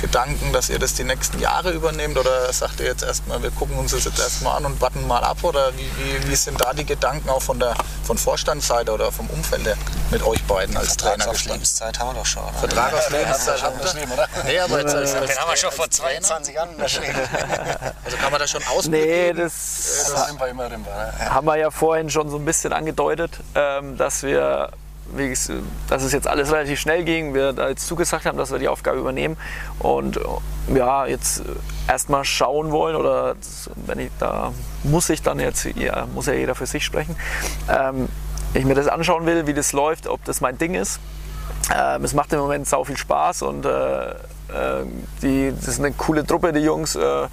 Gedanken, dass ihr das die nächsten Jahre übernehmt? Oder sagt ihr jetzt erstmal, wir gucken uns das jetzt erstmal an und warten mal ab? Oder wie, wie, wie sind da die Gedanken auch von der von Vorstandsseite oder vom Umfeld her mit euch beiden als Trainer gestaltet? Vertragsauflebenszeit haben wir doch schon. Oder? Vertrag auf Lebenszeit habt ihr? Nee, aber jetzt als, als, Den haben wir schon vor als Trainer, 22 Jahren unterschrieben. [laughs] Also kann man da schon ausblicken? Nee, das Das sind wir immer drin. Ne? haben wir ja vorhin schon so ein bisschen angedeutet, ähm, dass wir, dass es jetzt alles relativ schnell ging, wir da jetzt zugesagt haben, dass wir die Aufgabe übernehmen und äh, ja, jetzt erstmal schauen wollen oder wenn ich da muss ich dann jetzt, ja, muss ja jeder für sich sprechen, ähm, ich mir das anschauen will, wie das läuft, ob das mein Ding ist. Ähm, es macht im Moment sau viel Spaß und äh, äh, die, das ist eine coole Truppe, die Jungs. Äh,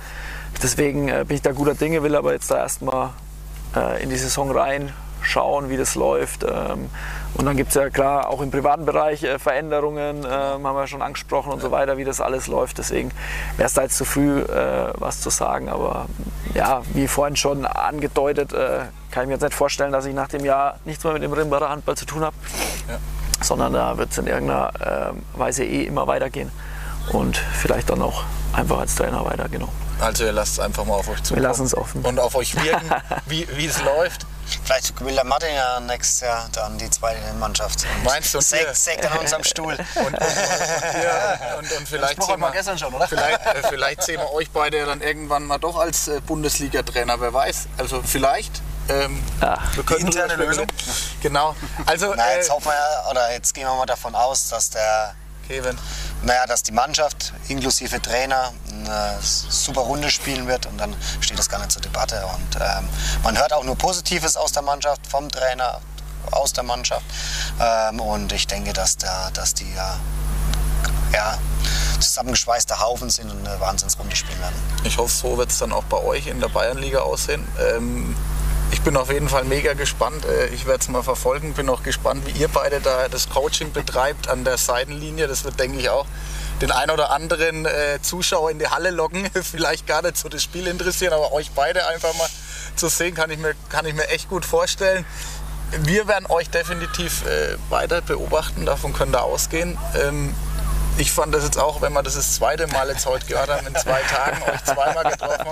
deswegen äh, bin ich da guter Dinge, will aber jetzt da erstmal äh, in die Saison rein schauen, wie das läuft. Ähm, und dann gibt es ja klar auch im privaten Bereich äh, Veränderungen, ähm, haben wir schon angesprochen und so weiter, wie das alles läuft. Deswegen wäre es da jetzt zu früh, äh, was zu sagen. Aber ja, wie vorhin schon angedeutet, äh, kann ich mir jetzt nicht vorstellen, dass ich nach dem Jahr nichts mehr mit dem Rimbacher Handball zu tun habe sondern da wird es in irgendeiner ähm, Weise eh immer weitergehen und vielleicht dann auch einfach als Trainer weiter, genau. Also ihr lasst es einfach mal auf euch zu. Wir lassen es offen. Und auf euch wirken, [laughs] wie, wie es läuft. Vielleicht will der Martin ja nächstes Jahr dann die zweite Mannschaft. Meinst du, Sägt, sägt an unserem Stuhl. [laughs] Und, und, ja, und, und vielleicht, sehen wir wir, gestern schon, oder? vielleicht, äh, vielleicht sehen wir euch beide ja dann irgendwann mal doch als äh, Bundesliga-Trainer, wer weiß. Also vielleicht. Ähm, Ja. wir können interne Lösung. Genau. Also, Na, jetzt äh, hoffen wir oder jetzt gehen wir mal davon aus, dass der Kevin. Naja, dass die Mannschaft inklusive Trainer eine super Runde spielen wird und dann steht das gar nicht zur Debatte. Und ähm, man hört auch nur Positives aus der Mannschaft, vom Trainer, aus der Mannschaft. Ähm, und ich denke, dass, der, dass die ja, ja, zusammengeschweißter Haufen sind und eine Wahnsinnsrunde spielen werden. Ich hoffe, so wird es dann auch bei euch in der Bayernliga aussehen. Ähm, ich bin auf jeden Fall mega gespannt. Äh, Ich werde es mal verfolgen. Bin auch gespannt, wie ihr beide da das Coaching betreibt an der Seitenlinie. Das wird, denke ich, auch den ein oder anderen äh, Zuschauer in die Halle locken. [laughs] Vielleicht gar nicht so das Spiel interessieren, aber euch beide einfach mal zu sehen, kann ich mir, kann ich mir echt gut vorstellen. Wir werden euch definitiv äh, weiter beobachten, davon könnt ihr ausgehen. Ähm, ich fand das jetzt auch, wenn wir das das zweite Mal jetzt heute gehört haben, in zwei Tagen euch zweimal getroffen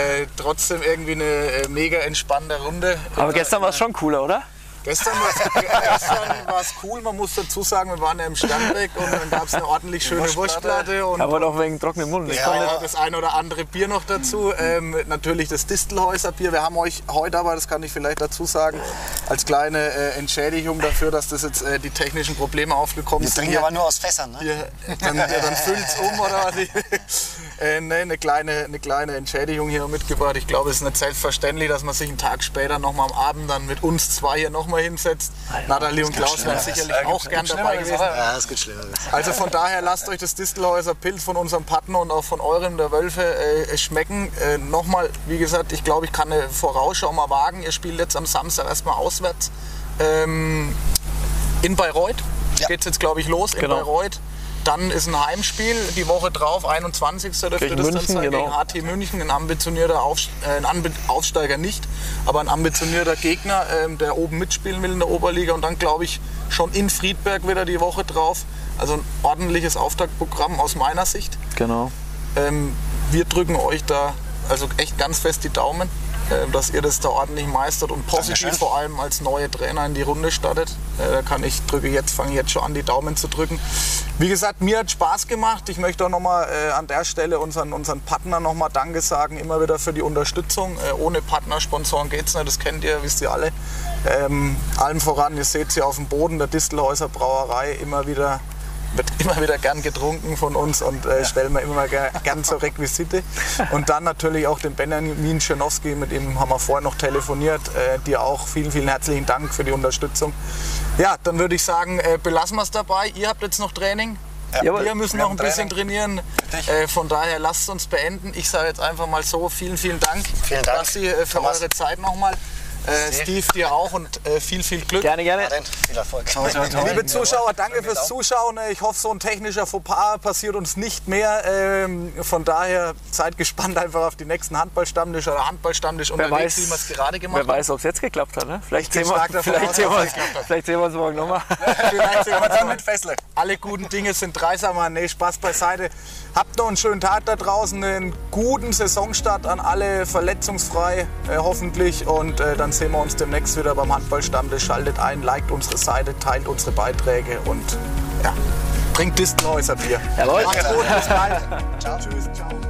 äh, trotzdem irgendwie eine äh, mega entspannte Runde. Aber gestern war es schon cooler, oder? Gestern war es cool, man muss dazu sagen, wir waren ja im Sternbeck und dann gab es eine ordentlich schöne Wurstplatte und Aber doch wegen trockenen Mund. Ich Ja. ja, das eine oder andere Bier noch dazu. Ähm, natürlich das Distelhäuser Bier. Wir haben euch heute aber, das kann ich vielleicht dazu sagen, als kleine äh, Entschädigung dafür, dass das jetzt äh, die technischen Probleme aufgekommen Wir sind. trinken hier- aber nur aus Fässern. Ne? Ihr, dann, ja, dann füllt's um oder was? [laughs] äh, ne, eine, kleine, eine kleine Entschädigung hier mitgebracht. Ich glaube, es ist nicht selbstverständlich, dass man sich einen Tag später noch mal am Abend dann mit uns zwei hier noch mal hinsetzt. Nathalie und Klaus wären sicherlich Ja, auch gern dabei Schlimmeres, gewesen. Ja, es geht schlimmer. Also von daher lasst euch das Distelhäuser Pilz von unserem Partner und auch von eurem der Wölfe äh, schmecken. Äh, Nochmal, wie gesagt, ich glaube, ich kann eine Vorausschau mal wagen. Ihr spielt jetzt am Samstag erstmal auswärts ähm, in Bayreuth. Ja. Geht's jetzt, glaube ich, los in Genau. Bayreuth. Dann ist ein Heimspiel, die Woche drauf, 21. dürfte Gegen das dann München, sein, genau. gegen HT München, ein ambitionierter Aufst äh, ein Anbe Aufsteiger nicht, aber ein ambitionierter Gegner, ähm, der oben mitspielen will in der Oberliga und dann glaube ich schon in Friedberg wieder die Woche drauf. Also ein ordentliches Auftaktprogramm aus meiner Sicht. Genau. Ähm, wir drücken euch da also echt ganz fest die Daumen, dass ihr das da ordentlich meistert und positiv vor allem als neue Trainer in die Runde startet. Äh, da kann ich drücke jetzt, fange jetzt schon an, die Daumen zu drücken. Wie gesagt, mir hat Spaß gemacht. Ich möchte auch nochmal äh, an der Stelle unseren, unseren Partner nochmal Danke sagen, immer wieder für die Unterstützung. Äh, ohne Partner, Sponsoren geht's nicht, das kennt ihr, wisst ihr alle. Ähm, allem voran, ihr seht sie auf dem Boden der Distelhäuser Brauerei immer wieder immer wieder gern getrunken von uns und äh, stellen wir immer ger gern zur Requisite. Und dann natürlich auch den Benjamin Schönowski, mit dem haben wir vorher noch telefoniert. Äh, dir auch vielen, vielen herzlichen Dank für die Unterstützung. Ja, dann würde ich sagen, äh, belassen wir es dabei. Ihr habt jetzt noch Training. Jawohl. Wir müssen wir noch ein bisschen trainieren. Äh, von daher lasst uns beenden. Ich sage jetzt einfach mal so, vielen, vielen Dank. Vielen Dank, Basti, äh, für Thomas. eure Zeit nochmal. Äh, Steve, dir auch und äh, viel, viel Glück. Gerne, gerne. Martin, viel Erfolg. Liebe Zuschauer, danke fürs Zuschauen. Ich hoffe, so ein technischer Fauxpas passiert uns nicht mehr. Ähm, Von daher seid gespannt einfach auf die nächsten Handballstammtisch oder Handballstammtisch Wer unterwegs, weiß, wie wir es gerade gemacht wer weiß, ob es jetzt geklappt hat. Ne? Vielleicht, sehen wir, vielleicht, sehen wir vielleicht sehen wir uns morgen nochmal. haben. Vielleicht sehen wir uns Dann mal. mit Fessle. [laughs] Alle guten Dinge sind dreisamer. Nee, Spaß beiseite. Habt noch einen schönen Tag da draußen, einen guten Saisonstart an alle, verletzungsfrei äh, hoffentlich. Und äh, dann sehen wir uns demnächst wieder beim Handballstammtisch. Schaltet ein, liked unsere Seite, teilt unsere Beiträge und ja, trinkt Distelhäuser Bier. Jawohl. Macht's gut, bis bald. ciao. Tschüss, ciao.